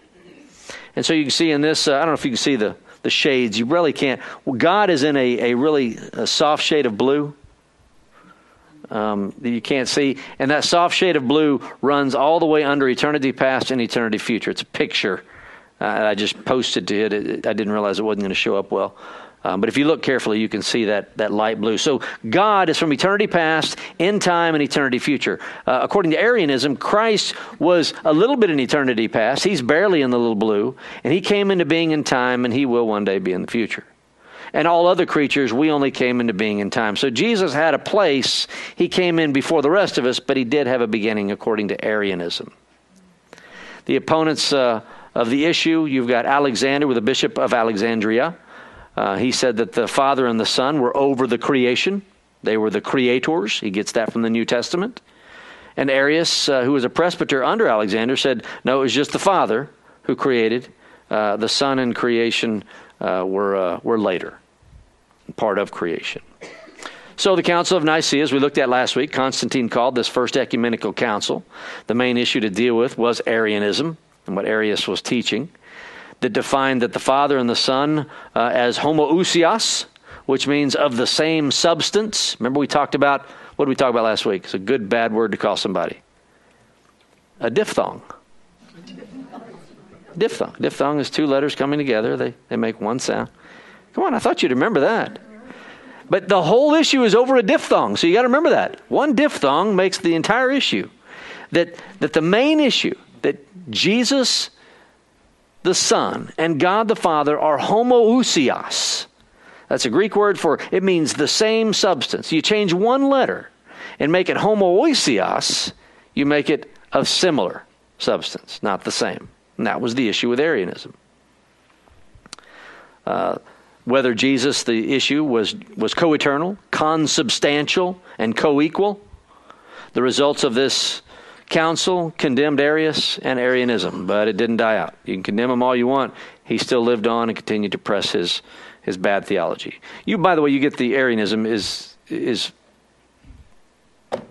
Speaker 1: And so you can see in this, uh, I don't know if you can see the, the shades. You really can't. Well, God is in a, a really a soft shade of blue um, that you can't see. And that soft shade of blue runs all the way under eternity past and eternity future. It's a picture. Uh, I just posted to it. it. I didn't realize it wasn't going to show up well. Um, but if you look carefully, you can see that, that light blue. So God is from eternity past, in time, and eternity future. Uh, according to Arianism, Christ was a little bit in eternity past. He's barely in the little blue. And he came into being in time, and he will one day be in the future. And all other creatures, we only came into being in time. So Jesus had a place. He came in before the rest of us, but he did have a beginning according to Arianism. The opponents uh, of the issue, you've got Alexander with the Bishop of Alexandria. Uh, he said that the Father and the Son were over the creation. They were the creators. He gets that from the New Testament. And Arius, uh, who was a presbyter under Alexander, said, no, it was just the Father who created. Uh, the Son and creation uh, were, uh, were later, part of creation. So, the Council of Nicaea, as we looked at last week, Constantine called this first ecumenical council. The main issue to deal with was Arianism and what Arius was teaching that defined that the Father and the Son uh, as homoousios, which means of the same substance. Remember, we talked about what did we talk about last week? It's a good, bad word to call somebody. A diphthong. diphthong. Diphthong is two letters coming together, they, they make one sound. Come on, I thought you'd remember that. But the whole issue is over a diphthong, so you got to remember that. One diphthong makes the entire issue. That, that the main issue, that Jesus the Son and God the Father are homoousios. That's a Greek word for it means the same substance. You change one letter and make it homoiousios, you make it of similar substance, not the same. And that was the issue with Arianism. Uh, whether Jesus, the issue, was, was co eternal, consubstantial, and co equal. The results of this council condemned Arius and Arianism, but it didn't die out. You can condemn him all you want. He still lived on and continued to press his, his bad theology. You, by the way, you get the Arianism is is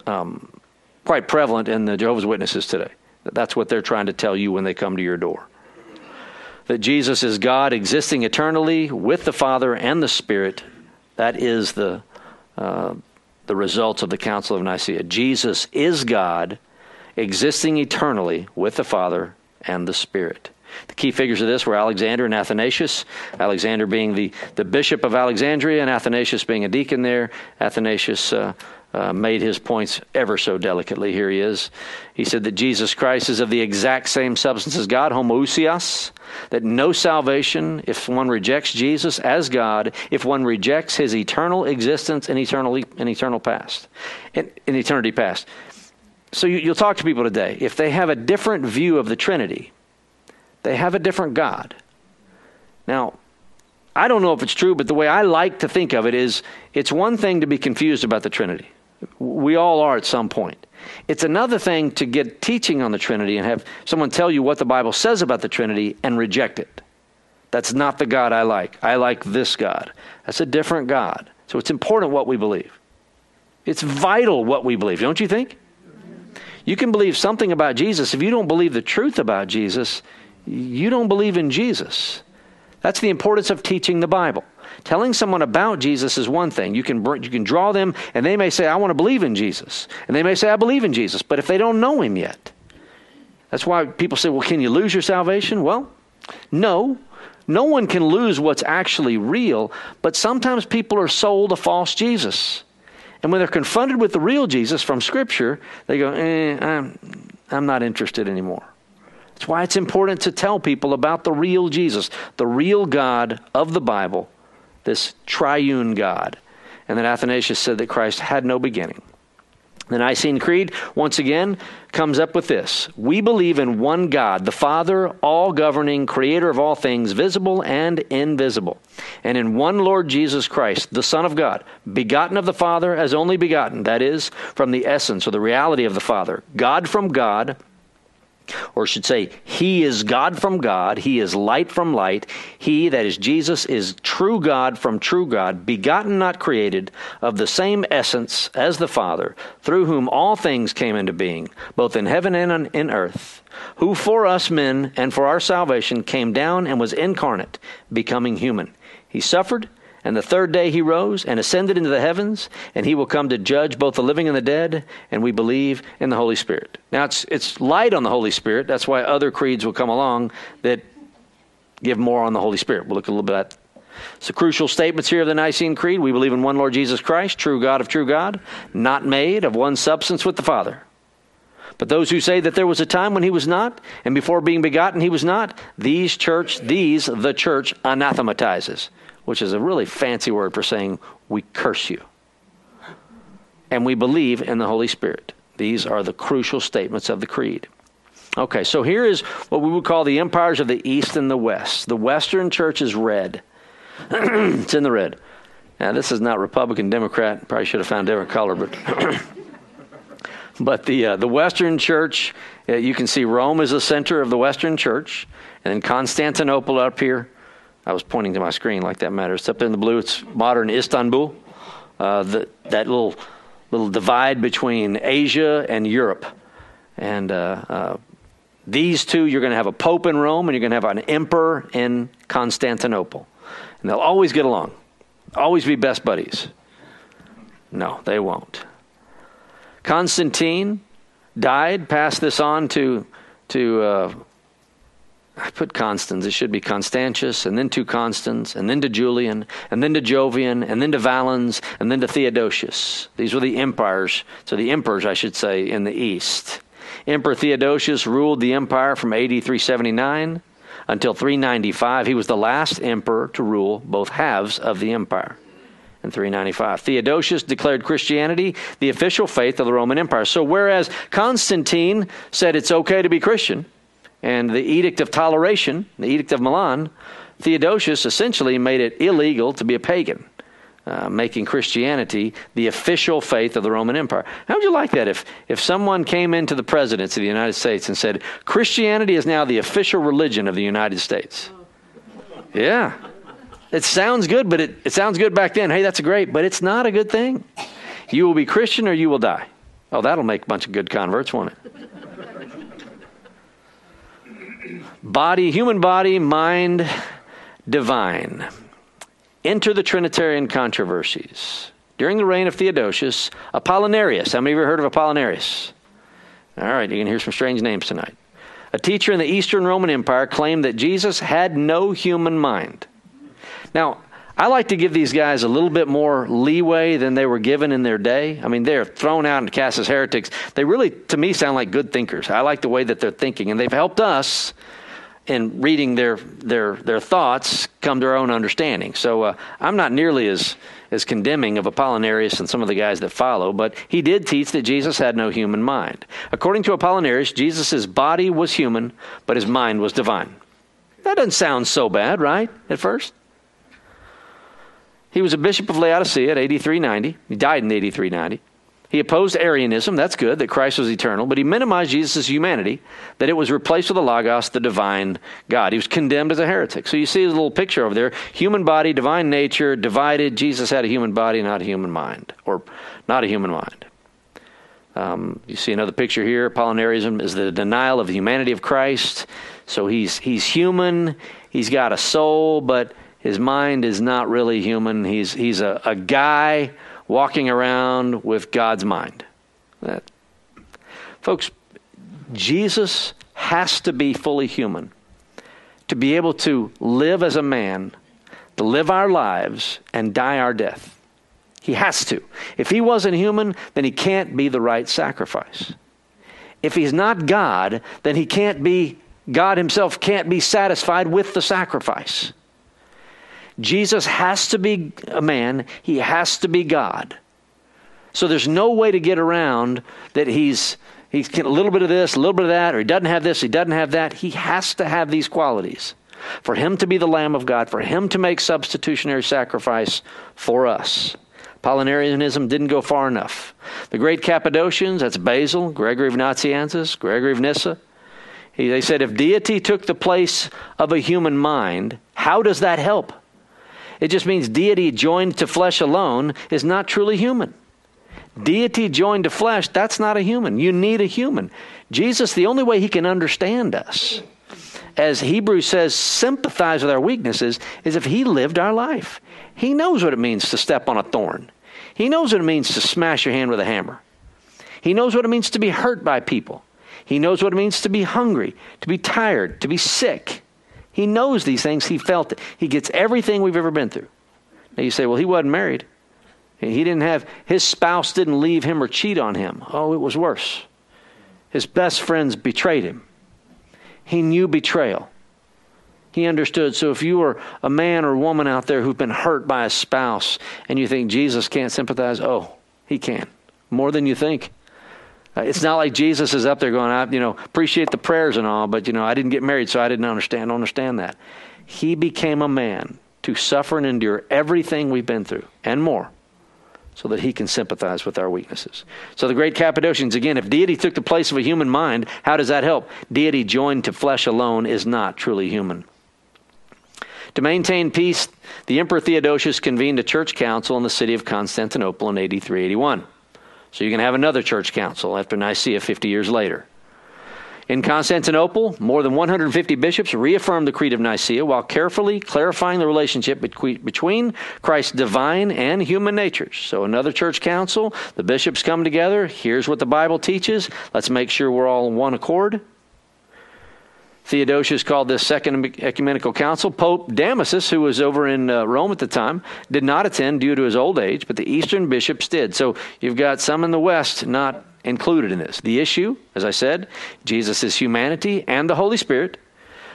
Speaker 1: um, quite prevalent in the Jehovah's Witnesses today. That's what they're trying to tell you when they come to your door. That Jesus is God existing eternally with the Father and the Spirit. That is the uh, the results of the Council of Nicaea. Jesus is God existing eternally with the Father and the Spirit. The key figures of this were Alexander and Athanasius. Alexander being the, the bishop of Alexandria, and Athanasius being a deacon there. Athanasius uh, uh, made his points ever so delicately. Here he is. He said that Jesus Christ is of the exact same substance as God, homoousios, that no salvation if one rejects Jesus as God, if one rejects his eternal existence and eternal, and eternal past, in, in eternity past. So you, will talk to people today. If they have a different view of the Trinity, they have a different God. Now, I don't know if it's true, but the way I like to think of it is it's one thing to be confused about the Trinity. We all are at some point. It's another thing to get teaching on the Trinity and have someone tell you what the Bible says about the Trinity and reject it. That's not the God I like. I like this God. That's a different God. So it's important what we believe. It's vital what we believe, don't you think? You can believe something about Jesus. If you don't believe the truth about Jesus, you don't believe in Jesus. That's the importance of teaching the Bible. Telling someone about Jesus is one thing. You can, you can draw them, and they may say, I want to believe in Jesus. And they may say, I believe in Jesus. But if they don't know him yet, that's why people say, Well, can you lose your salvation? Well, no. No one can lose what's actually real, but sometimes people are sold a false Jesus. And when they're confronted with the real Jesus from Scripture, they go, eh, I'm, I'm not interested anymore. That's why it's important to tell people about the real Jesus, the real God of the Bible, this triune God. And that Athanasius said that Christ had no beginning. The Nicene Creed, once again, comes up with this. We believe in one God, the Father, all governing, creator of all things, visible and invisible, and in one Lord Jesus Christ, the Son of God, begotten of the Father as only begotten, that is, from the essence or the reality of the Father, God from God or should say, He is God from God, He is light from light. He, that is Jesus, is true God from true God, begotten, not created, of the same essence as the Father, through whom all things came into being, both in heaven and in earth, who for us men and for our salvation came down and was incarnate, becoming human. He suffered and the third day he rose and ascended into the heavens, and he will come to judge both the living and the dead, and we believe in the Holy Spirit. Now, it's, it's light on the Holy Spirit. That's why other creeds will come along that give more on the Holy Spirit. We'll look a little bit at so, crucial statements here of the Nicene Creed. We believe in one Lord Jesus Christ, true God of true God, not made of one substance with the Father. But those who say that there was a time when he was not, and before being begotten he was not, these church, these the church anathematizes which is a really fancy word for saying we curse you. And we believe in the Holy Spirit. These are the crucial statements of the Creed. Okay, so here is what we would call the empires of the East and the West. The Western Church is red, it's in the red. Now, this is not Republican, Democrat. Probably should have found a different color, but. but the uh, the Western Church, uh, you can see Rome is the center of the Western Church, and then Constantinople up here, I was pointing to my screen like that matters. It's up there in the blue. It's modern Istanbul. Uh, the, that little little divide between Asia and Europe, and uh, uh, these two, you're going to have a pope in Rome, and you're going to have an emperor in Constantinople, and they'll always get along, always be best buddies. No, they won't. Constantine died, passed this on to to uh, I put Constans. It should be Constantius, and then to Constans, and then to Julian, and then to Jovian, and then to Valens, and then to Theodosius. These were the empires, so the emperors, I should say, in the east. Emperor Theodosius ruled the empire from AD 379 until 395. He was the last emperor to rule both halves of the empire. In 395. Theodosius declared Christianity the official faith of the Roman Empire. So, whereas Constantine said it's okay to be Christian, and the Edict of Toleration, the Edict of Milan, Theodosius essentially made it illegal to be a pagan. Uh, making Christianity the official faith of the Roman Empire. How would you like that if, if someone came into the presidency of the United States and said, Christianity is now the official religion of the United States? Yeah. It sounds good, but it, it sounds good back then. Hey, that's great, but it's not a good thing. You will be Christian or you will die. Oh, that'll make a bunch of good converts, won't it? Body, human body, mind, divine. Enter the Trinitarian controversies. During the reign of Theodosius, Apollinarius. How many of you heard of Apollinarius? All right, you can hear some strange names tonight. A teacher in the Eastern Roman Empire claimed that Jesus had no human mind. Now, I like to give these guys a little bit more leeway than they were given in their day. I mean, they're thrown out and cast as heretics. They really, to me, sound like good thinkers. I like the way that they're thinking, and they've helped us in reading their their their thoughts come to our own understanding. So uh, I'm not nearly as as condemning of Apollinarius and some of the guys that follow, but he did teach that Jesus had no human mind. According to Apollinarius, Jesus' body was human, but his mind was divine. That doesn't sound so bad, right? At first. He was a bishop of Laodicea at 8390. He died in 8390. He opposed Arianism. That's good, that Christ was eternal. But he minimized Jesus' humanity, that it was replaced with the Logos, the divine God. He was condemned as a heretic. So you see a little picture over there human body, divine nature, divided. Jesus had a human body, not a human mind, or not a human mind. Um, you see another picture here. Apollinarianism is the denial of the humanity of Christ. So he's, he's human, he's got a soul, but his mind is not really human. He's, he's a, a guy walking around with God's mind. That, folks, Jesus has to be fully human to be able to live as a man, to live our lives, and die our death. He has to. If he wasn't human, then he can't be the right sacrifice. If he's not God, then he can't be, God himself can't be satisfied with the sacrifice. Jesus has to be a man, he has to be God. So there's no way to get around that he's he's a little bit of this, a little bit of that, or he doesn't have this, he doesn't have that. He has to have these qualities. For him to be the Lamb of God, for him to make substitutionary sacrifice for us. Apollinarianism didn't go far enough. The great Cappadocians, that's Basil, Gregory of Nazianzus, Gregory of Nyssa, he, they said if deity took the place of a human mind, how does that help? It just means deity joined to flesh alone is not truly human. Deity joined to flesh, that's not a human. You need a human. Jesus, the only way he can understand us, as Hebrews says, sympathize with our weaknesses, is if he lived our life. He knows what it means to step on a thorn. He knows what it means to smash your hand with a hammer. He knows what it means to be hurt by people. He knows what it means to be hungry, to be tired, to be sick. He knows these things. He felt it. He gets everything we've ever been through. Now you say, well, he wasn't married. He didn't have, his spouse didn't leave him or cheat on him. Oh, it was worse. His best friends betrayed him. He knew betrayal. He understood. So if you are a man or woman out there who've been hurt by a spouse and you think Jesus can't sympathize, oh, he can. More than you think. Uh, it's not like Jesus is up there going, I, you know, appreciate the prayers and all, but, you know, I didn't get married, so I didn't understand, understand that. He became a man to suffer and endure everything we've been through and more so that he can sympathize with our weaknesses. So the great Cappadocians, again, if deity took the place of a human mind, how does that help? Deity joined to flesh alone is not truly human. To maintain peace, the Emperor Theodosius convened a church council in the city of Constantinople in AD 381. So you can have another church council after Nicaea 50 years later. In Constantinople, more than 150 bishops reaffirmed the Creed of Nicaea while carefully clarifying the relationship between Christ's divine and human natures. So, another church council, the bishops come together. Here's what the Bible teaches. Let's make sure we're all in one accord. Theodosius called this Second Ecumenical Council. Pope Damasus, who was over in uh, Rome at the time, did not attend due to his old age, but the Eastern bishops did. So you've got some in the West not included in this. The issue, as I said, Jesus is humanity and the Holy Spirit,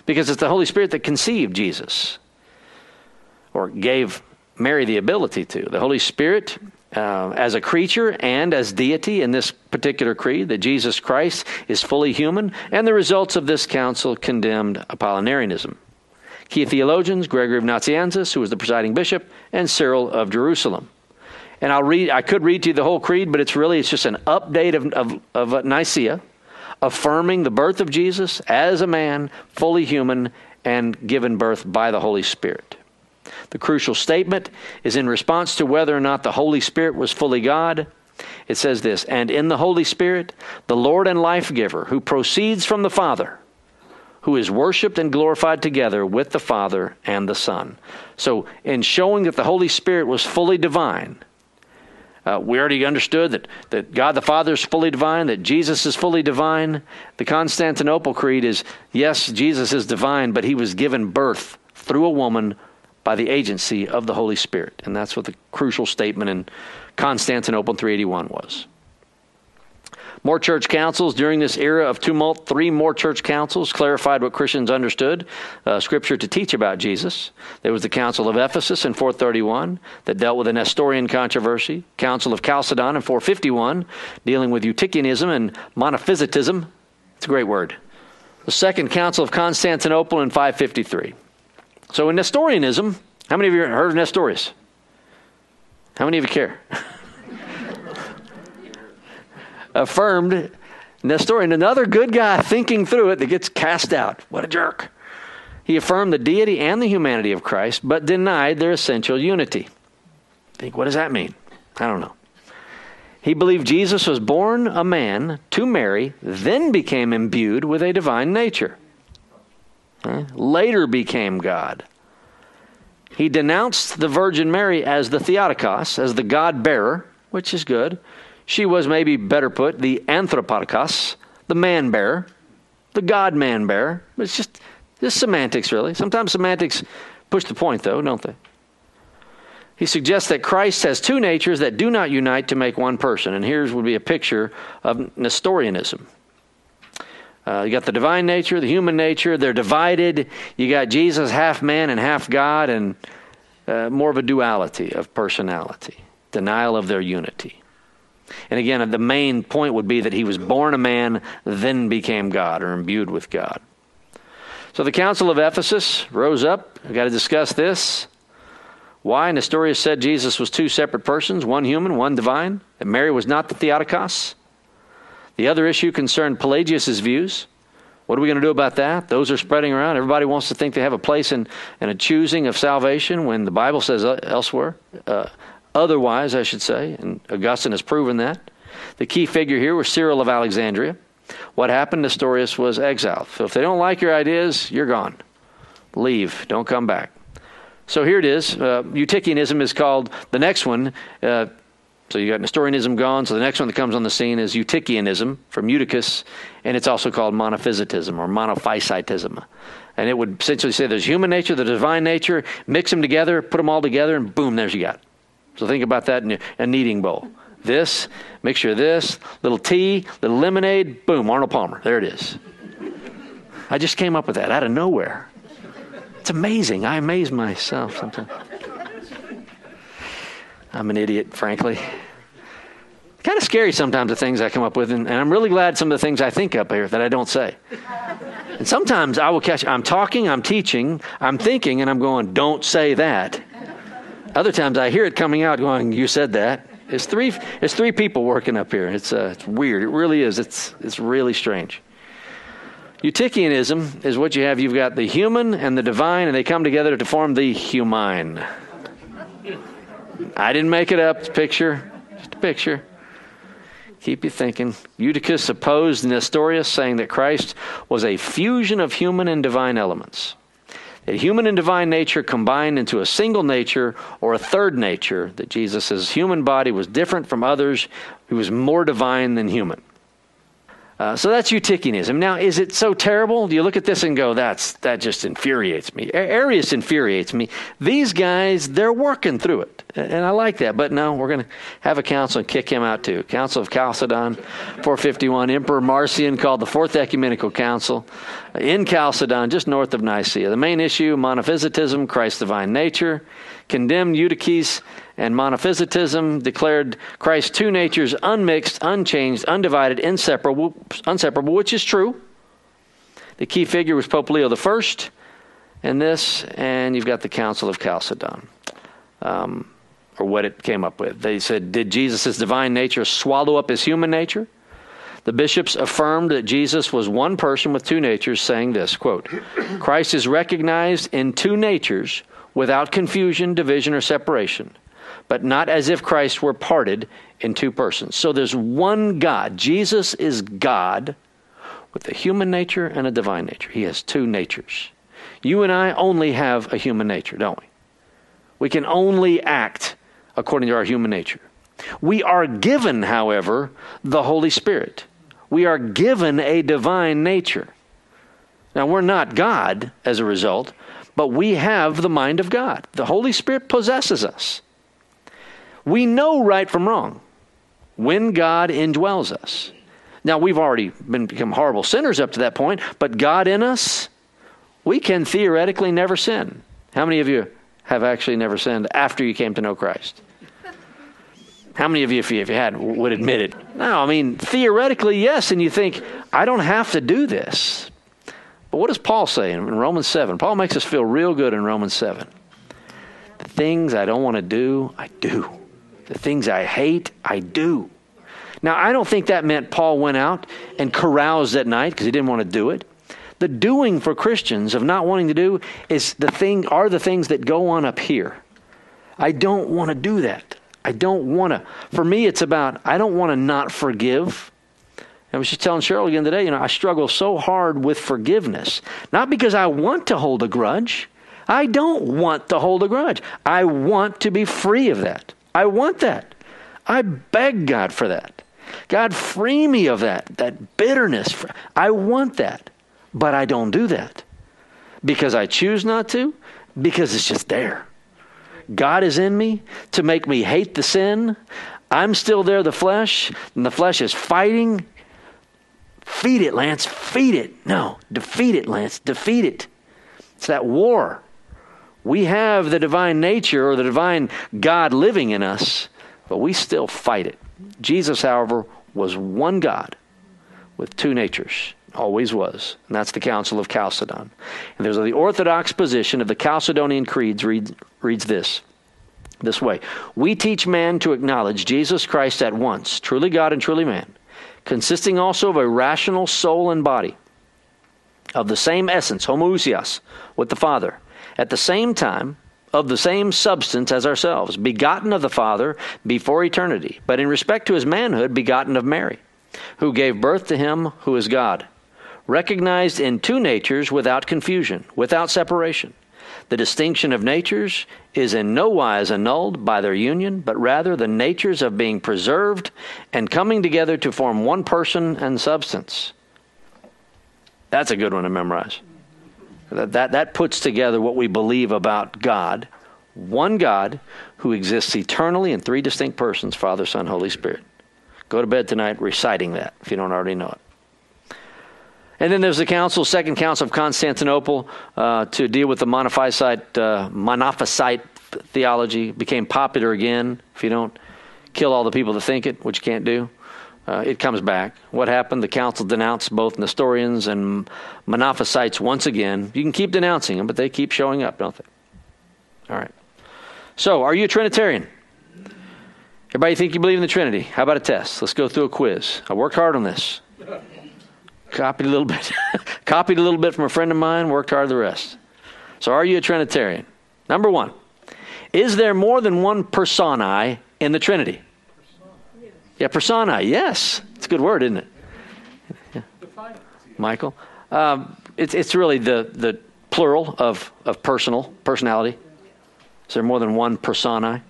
Speaker 1: because it's the Holy Spirit that conceived Jesus or gave Mary the ability to. The Holy Spirit uh, as a creature and as deity in this particular creed, that Jesus Christ is fully human, and the results of this council condemned Apollinarianism. Key theologians, Gregory of Nazianzus, who was the presiding bishop, and Cyril of Jerusalem. And I'll read, I could read to you the whole creed, but it's really, it's just an update of, of, of Nicaea, affirming the birth of Jesus as a man, fully human, and given birth by the Holy Spirit. The crucial statement is in response to whether or not the Holy Spirit was fully God. It says this, and in the Holy Spirit, the Lord and life giver, who proceeds from the Father, who is worshiped and glorified together with the Father and the Son. So, in showing that the Holy Spirit was fully divine, uh, we already understood that, that God the Father is fully divine, that Jesus is fully divine. The Constantinople Creed is yes, Jesus is divine, but he was given birth through a woman by the agency of the Holy Spirit. And that's what the crucial statement in Constantinople 381 was. More church councils during this era of tumult. Three more church councils clarified what Christians understood uh, Scripture to teach about Jesus. There was the Council of Ephesus in 431 that dealt with the Nestorian controversy. Council of Chalcedon in 451 dealing with Eutychianism and Monophysitism. It's a great word. The Second Council of Constantinople in 553. So in Nestorianism, how many of you heard of Nestorius? How many of you care? affirmed Nestorian, another good guy thinking through it that gets cast out. What a jerk. He affirmed the deity and the humanity of Christ, but denied their essential unity. Think, what does that mean? I don't know. He believed Jesus was born a man to Mary, then became imbued with a divine nature. Later became God. He denounced the Virgin Mary as the Theotokos, as the God bearer, which is good. She was, maybe better put, the Anthropotokos, the man bearer, the God man bearer. It's just, just semantics, really. Sometimes semantics push the point, though, don't they? He suggests that Christ has two natures that do not unite to make one person. And here's would be a picture of Nestorianism. Uh, you got the divine nature, the human nature. They're divided. You got Jesus, half man and half God, and uh, more of a duality of personality, denial of their unity. And again, the main point would be that he was born a man, then became God or imbued with God. So the Council of Ephesus rose up. We've got to discuss this. Why? Nestorius said Jesus was two separate persons, one human, one divine, that Mary was not the Theotokos. The other issue concerned Pelagius' views. What are we going to do about that? Those are spreading around. Everybody wants to think they have a place in, in a choosing of salvation when the Bible says uh, elsewhere. Uh, otherwise, I should say, and Augustine has proven that. The key figure here was Cyril of Alexandria. What happened? Nestorius was exiled. So if they don't like your ideas, you're gone. Leave. Don't come back. So here it is. Uh, Eutychianism is called the next one. Uh, so you got Nestorianism gone. So the next one that comes on the scene is Eutychianism from Eutychus, and it's also called monophysitism or monophysitism. And it would essentially say there's human nature, the divine nature, mix them together, put them all together, and boom, there's you got. So think about that in a kneading bowl. This, mixture of this, little tea, little lemonade, boom, Arnold Palmer. There it is. I just came up with that out of nowhere. It's amazing. I amaze myself sometimes. I'm an idiot, frankly. Kind of scary sometimes the things I come up with, and, and, I'm really glad some of the things I think up here that I don't say. And sometimes I will catch, I'm talking, I'm teaching, I'm thinking, and I'm going, don't say that. Other times I hear it coming out going, you said that. It's three, it's three people working up here. It's, uh, it's weird. It really is. It's, it's really strange. Eutychianism is what you have. You've got the human and the divine, and they come together to form the humine. I didn't make it up. It's a picture. Just a picture. Keep you thinking. Eutychus opposed Nestorius, saying that Christ was a fusion of human and divine elements. That human and divine nature combined into a single nature or a third nature, that Jesus' human body was different from others, he was more divine than human. Uh, so that's Eutychianism. Now, is it so terrible? Do you look at this and go, "That's that just infuriates me"? Arius infuriates me. These guys, they're working through it, and I like that. But no, we're going to have a council and kick him out too. Council of Chalcedon, 451. Emperor Marcian called the Fourth Ecumenical Council in Chalcedon, just north of Nicaea. The main issue: monophysitism, Christ's divine nature. Condemned Eutyches and monophysitism declared Christ's two natures unmixed, unchanged, undivided, inseparable, inseparable, which is true. The key figure was Pope Leo I in this, and you've got the Council of Chalcedon, um, or what it came up with. They said, Did Jesus' divine nature swallow up his human nature? The bishops affirmed that Jesus was one person with two natures, saying this quote, Christ is recognized in two natures without confusion, division, or separation but not as if Christ were parted in two persons. So there's one God. Jesus is God with a human nature and a divine nature. He has two natures. You and I only have a human nature, don't we? We can only act according to our human nature. We are given, however, the Holy Spirit. We are given a divine nature. Now, we're not God as a result, but we have the mind of God. The Holy Spirit possesses us. We know right from wrong when God indwells us. Now, we've already been become horrible sinners up to that point, but God in us, we can theoretically never sin. How many of you have actually never sinned after you came to know Christ? How many of you, if you, if you had, would admit it? No, I mean, theoretically, yes, and you think, I don't have to do this. But what does Paul say in Romans 7? Paul makes us feel real good in Romans 7. The things I don't want to do, I do. The things I hate, I do. Now, I don't think that meant Paul went out and caroused at night because he didn't want to do it. The doing for Christians of not wanting to do is the thing are the things that go on up here. I don't want to do that. I don't want to. For me, it's about I don't want to not forgive. I was just telling Cheryl again today, you know, I struggle so hard with forgiveness. Not because I want to hold a grudge. I don't want to hold a grudge. I want to be free of that. I want that. I beg God for that. God, free me of that, that bitterness. I want that, but I don't do that because I choose not to, because it's just there. God is in me to make me hate the sin. I'm still there, the flesh, and the flesh is fighting. Feed it, Lance. Feed it. No, defeat it, Lance. Defeat it. It's that war. We have the divine nature or the divine God living in us, but we still fight it. Jesus, however, was one God with two natures. Always was. And that's the Council of Chalcedon. And there's the Orthodox position of the Chalcedonian creeds reads, reads this this way We teach man to acknowledge Jesus Christ at once, truly God and truly man, consisting also of a rational soul and body, of the same essence, homoousios, with the Father, at the same time, of the same substance as ourselves, begotten of the Father before eternity, but in respect to his manhood, begotten of Mary, who gave birth to him who is God, recognized in two natures without confusion, without separation. The distinction of natures is in no wise annulled by their union, but rather the natures of being preserved and coming together to form one person and substance. That's a good one to memorize. That, that, that puts together what we believe about God one God who exists eternally in three distinct persons Father, Son, Holy Spirit. Go to bed tonight reciting that if you don't already know it. And then there's the council, Second Council of Constantinople, uh, to deal with the Monophysite, uh, Monophysite theology. Became popular again. If you don't kill all the people that think it, which you can't do uh, it comes back. What happened? The council denounced both Nestorians and Monophysites once again. You can keep denouncing them, but they keep showing up, don't they? All right. So, are you a Trinitarian? Everybody think you believe in the Trinity? How about a test? Let's go through a quiz. I worked hard on this. Copied a little bit. Copied a little bit from a friend of mine, worked hard the rest. So, are you a Trinitarian? Number one, is there more than one personae in the Trinity? Yeah, persona. Yes, it's a good word, isn't it? Yeah. Michael, um, it's it's really the the plural of of personal personality. Is there more than one persona?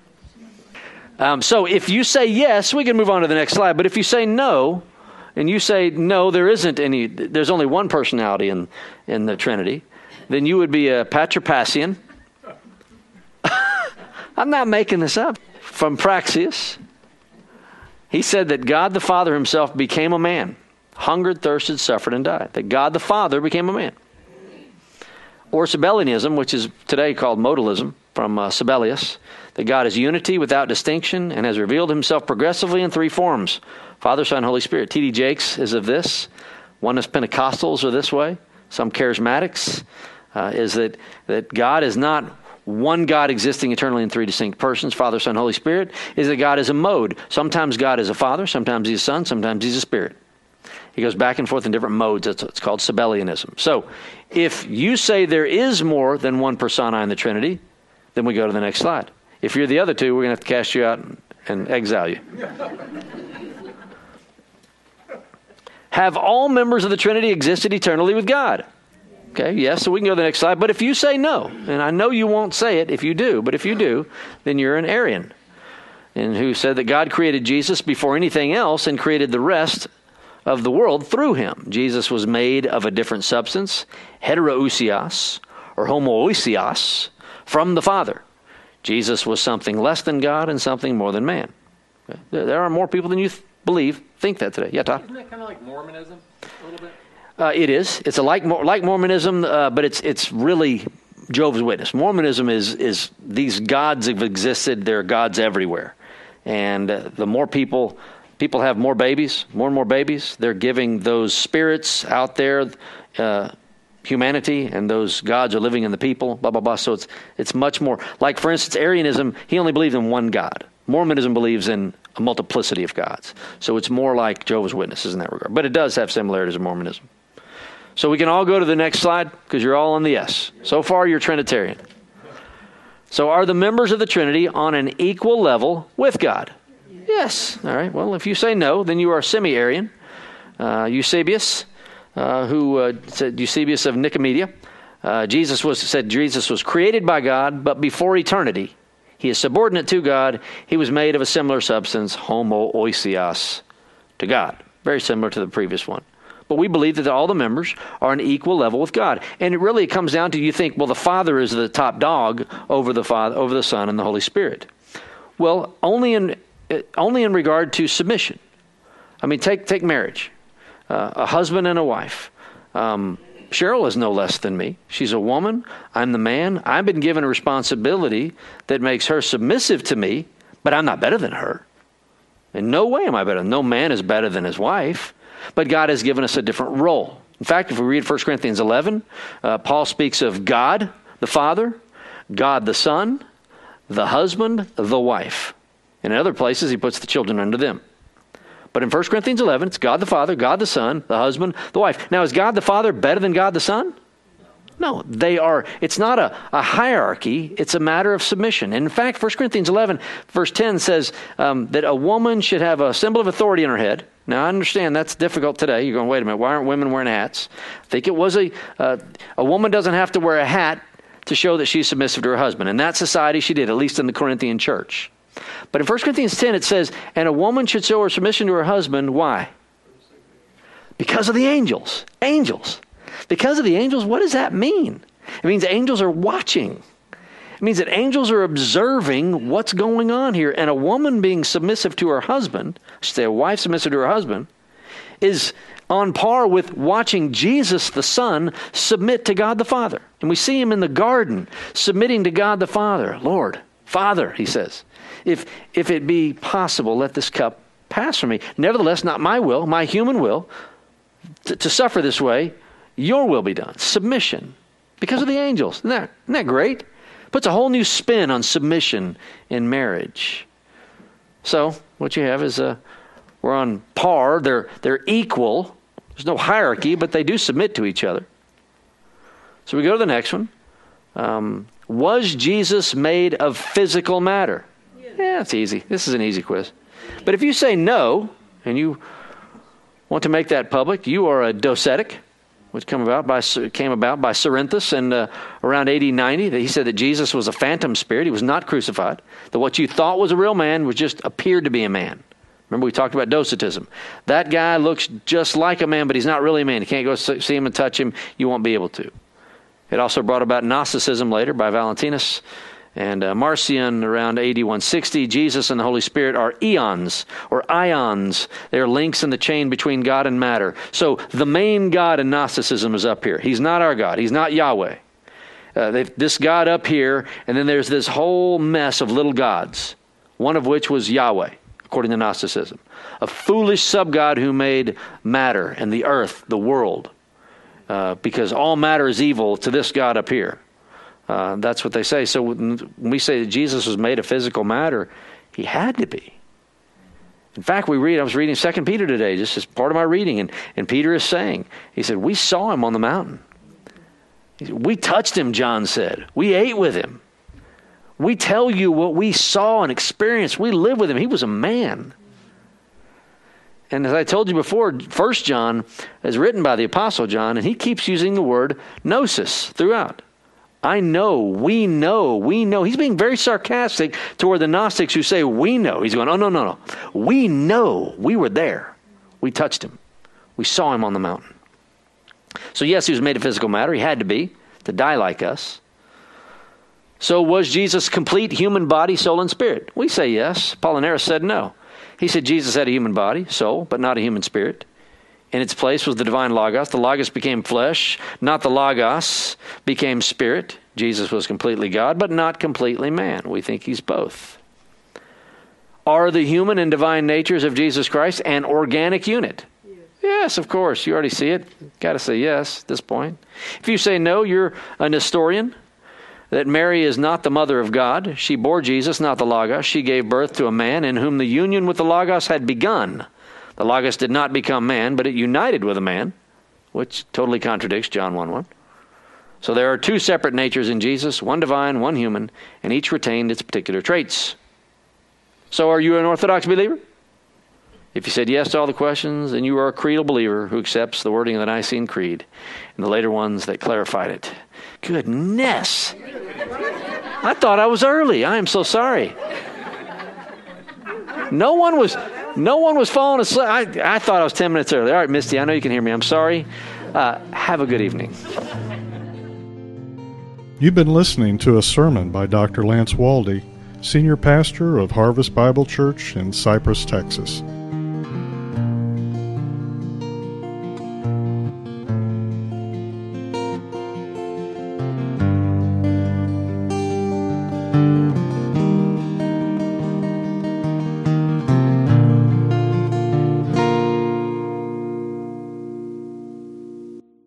Speaker 1: Um, so if you say yes, we can move on to the next slide. But if you say no, and you say no, there isn't any. There's only one personality in in the Trinity. Then you would be a Patripassian. I'm not making this up. From Praxeas. He said that God the Father himself became a man, hungered, thirsted, suffered, and died. That God the Father became a man. Or Sabellianism, which is today called modalism from uh, Sabellius, that God is unity without distinction and has revealed himself progressively in three forms Father, Son, Holy Spirit. T.D. Jakes is of this. Oneness Pentecostals are this way. Some charismatics uh, is that, that God is not one God existing eternally in three distinct persons, Father, Son, Holy Spirit, is that God is a mode. Sometimes God is a Father, sometimes He's a Son, sometimes He's a Spirit. He goes back and forth in different modes. It's, it's called Sabellianism. So, if you say there is more than one persona in the Trinity, then we go to the next slide. If you're the other two, we're going to have to cast you out and exile you. have all members of the Trinity existed eternally with God? Okay, yes, so we can go to the next slide. But if you say no, and I know you won't say it if you do, but if you do, then you're an Arian. And who said that God created Jesus before anything else and created the rest of the world through him. Jesus was made of a different substance, heterousios, or homoousios, from the Father. Jesus was something less than God and something more than man. There are more people than you th- believe think that today. Yeah, Todd?
Speaker 2: Isn't that kind of like Mormonism a little bit?
Speaker 1: Uh, it is. It's a like like Mormonism, uh, but it's it's really Jehovah's Witness. Mormonism is is these gods have existed. There are gods everywhere, and uh, the more people people have more babies, more and more babies. They're giving those spirits out there uh, humanity, and those gods are living in the people. Blah blah blah. So it's it's much more like, for instance, Arianism. He only believes in one God. Mormonism believes in a multiplicity of gods. So it's more like Jehovah's Witnesses in that regard. But it does have similarities to Mormonism. So we can all go to the next slide because you're all on the yes. So far, you're Trinitarian. So are the members of the Trinity on an equal level with God? Yes. All right. Well, if you say no, then you are semi Arian. Uh, Eusebius, uh, who uh, said Eusebius of Nicomedia, uh, Jesus was said Jesus was created by God, but before eternity, he is subordinate to God. He was made of a similar substance, homo homoiousios, to God. Very similar to the previous one. But we believe that all the members are on equal level with God. And it really comes down to you think, well, the Father is the top dog over the Father, over the Son and the Holy Spirit. Well, only in only in regard to submission. I mean, take take marriage, uh, a husband and a wife. Um, Cheryl is no less than me. She's a woman. I'm the man. I've been given a responsibility that makes her submissive to me, but I'm not better than her. In no way am I better. No man is better than his wife, but God has given us a different role. In fact, if we read 1 Corinthians 11, uh, Paul speaks of God the Father, God the Son, the husband, the wife. And in other places, he puts the children under them. But in 1 Corinthians 11, it's God the Father, God the Son, the husband, the wife. Now, is God the Father better than God the Son? No, they are. It's not a, a hierarchy, it's a matter of submission. And in fact, 1 Corinthians 11, verse 10 says um, that a woman should have a symbol of authority in her head. Now, I understand that's difficult today. You're going, wait a minute, why aren't women wearing hats? I think it was a, uh, a woman doesn't have to wear a hat to show that she's submissive to her husband. In that society, she did, at least in the Corinthian church. But in 1 Corinthians 10, it says, And a woman should show her submission to her husband. Why? Because of the angels. Angels. Because of the angels, what does that mean? It means angels are watching. It means that angels are observing what's going on here. And a woman being submissive to her husband, I should say a wife submissive to her husband, is on par with watching Jesus the Son submit to God the Father. And we see him in the garden submitting to God the Father. Lord, Father, he says, if, if it be possible, let this cup pass from me. Nevertheless, not my will, my human will, to, to suffer this way, your will be done. Submission. Because of the angels. Isn't that, isn't that great? Puts a whole new spin on submission in marriage. So, what you have is a, we're on par. They're, they're equal. There's no hierarchy, but they do submit to each other. So we go to the next one. Um, was Jesus made of physical matter? Yeah, it's easy. This is an easy quiz. But if you say no, and you want to make that public, you are a docetic, which came about by, came about by Cerinthus in uh, around AD 90. That he said that Jesus was a phantom spirit. He was not crucified. That what you thought was a real man was just appeared to be a man. Remember, we talked about docetism. That guy looks just like a man, but he's not really a man. You can't go see him and touch him. You won't be able to. It also brought about Gnosticism later by Valentinus and uh, Marcion around AD 160. Jesus and the Holy Spirit are eons or ions. They are links in the chain between God and matter. So the main God in Gnosticism is up here. He's not our God, He's not Yahweh. Uh, this God up here, and then there's this whole mess of little gods, one of which was Yahweh, according to Gnosticism. A foolish sub God who made matter and the earth, the world, uh, because all matter is evil to this God up here. Uh, that's what they say. So when we say that Jesus was made of physical matter, he had to be. In fact, we read, I was reading 2 Peter today, just as part of my reading, and, and Peter is saying, he said, We saw him on the mountain. We touched him, John said. We ate with him. We tell you what we saw and experienced. We lived with him. He was a man. And as I told you before, First John is written by the Apostle John, and he keeps using the word gnosis throughout. I know, we know, we know. He's being very sarcastic toward the Gnostics who say, we know. He's going, oh, no, no, no. We know. We were there. We touched him. We saw him on the mountain. So, yes, he was made of physical matter. He had to be to die like us. So, was Jesus complete human body, soul, and spirit? We say yes. Apollinaris said no. He said Jesus had a human body, soul, but not a human spirit. In its place was the divine Logos. The Logos became flesh, not the Logos became spirit. Jesus was completely God, but not completely man. We think he's both. Are the human and divine natures of Jesus Christ an organic unit? Yes, yes of course. You already see it. Got to say yes at this point. If you say no, you're a Nestorian. that Mary is not the mother of God. She bore Jesus, not the Logos. She gave birth to a man in whom the union with the Logos had begun. The Logos did not become man, but it united with a man, which totally contradicts John 1 1. So there are two separate natures in Jesus, one divine, one human, and each retained its particular traits. So are you an Orthodox believer? If you said yes to all the questions, then you are a creedal believer who accepts the wording of the Nicene Creed and the later ones that clarified it. Goodness. I thought I was early. I am so sorry. No one was no one was falling asleep. I, I thought I was 10 minutes early. All right, Misty, I know you can hear me. I'm sorry. Uh, have a good evening.
Speaker 3: You've been listening to a sermon by Dr. Lance Waldie, Senior Pastor of Harvest Bible Church in Cypress, Texas.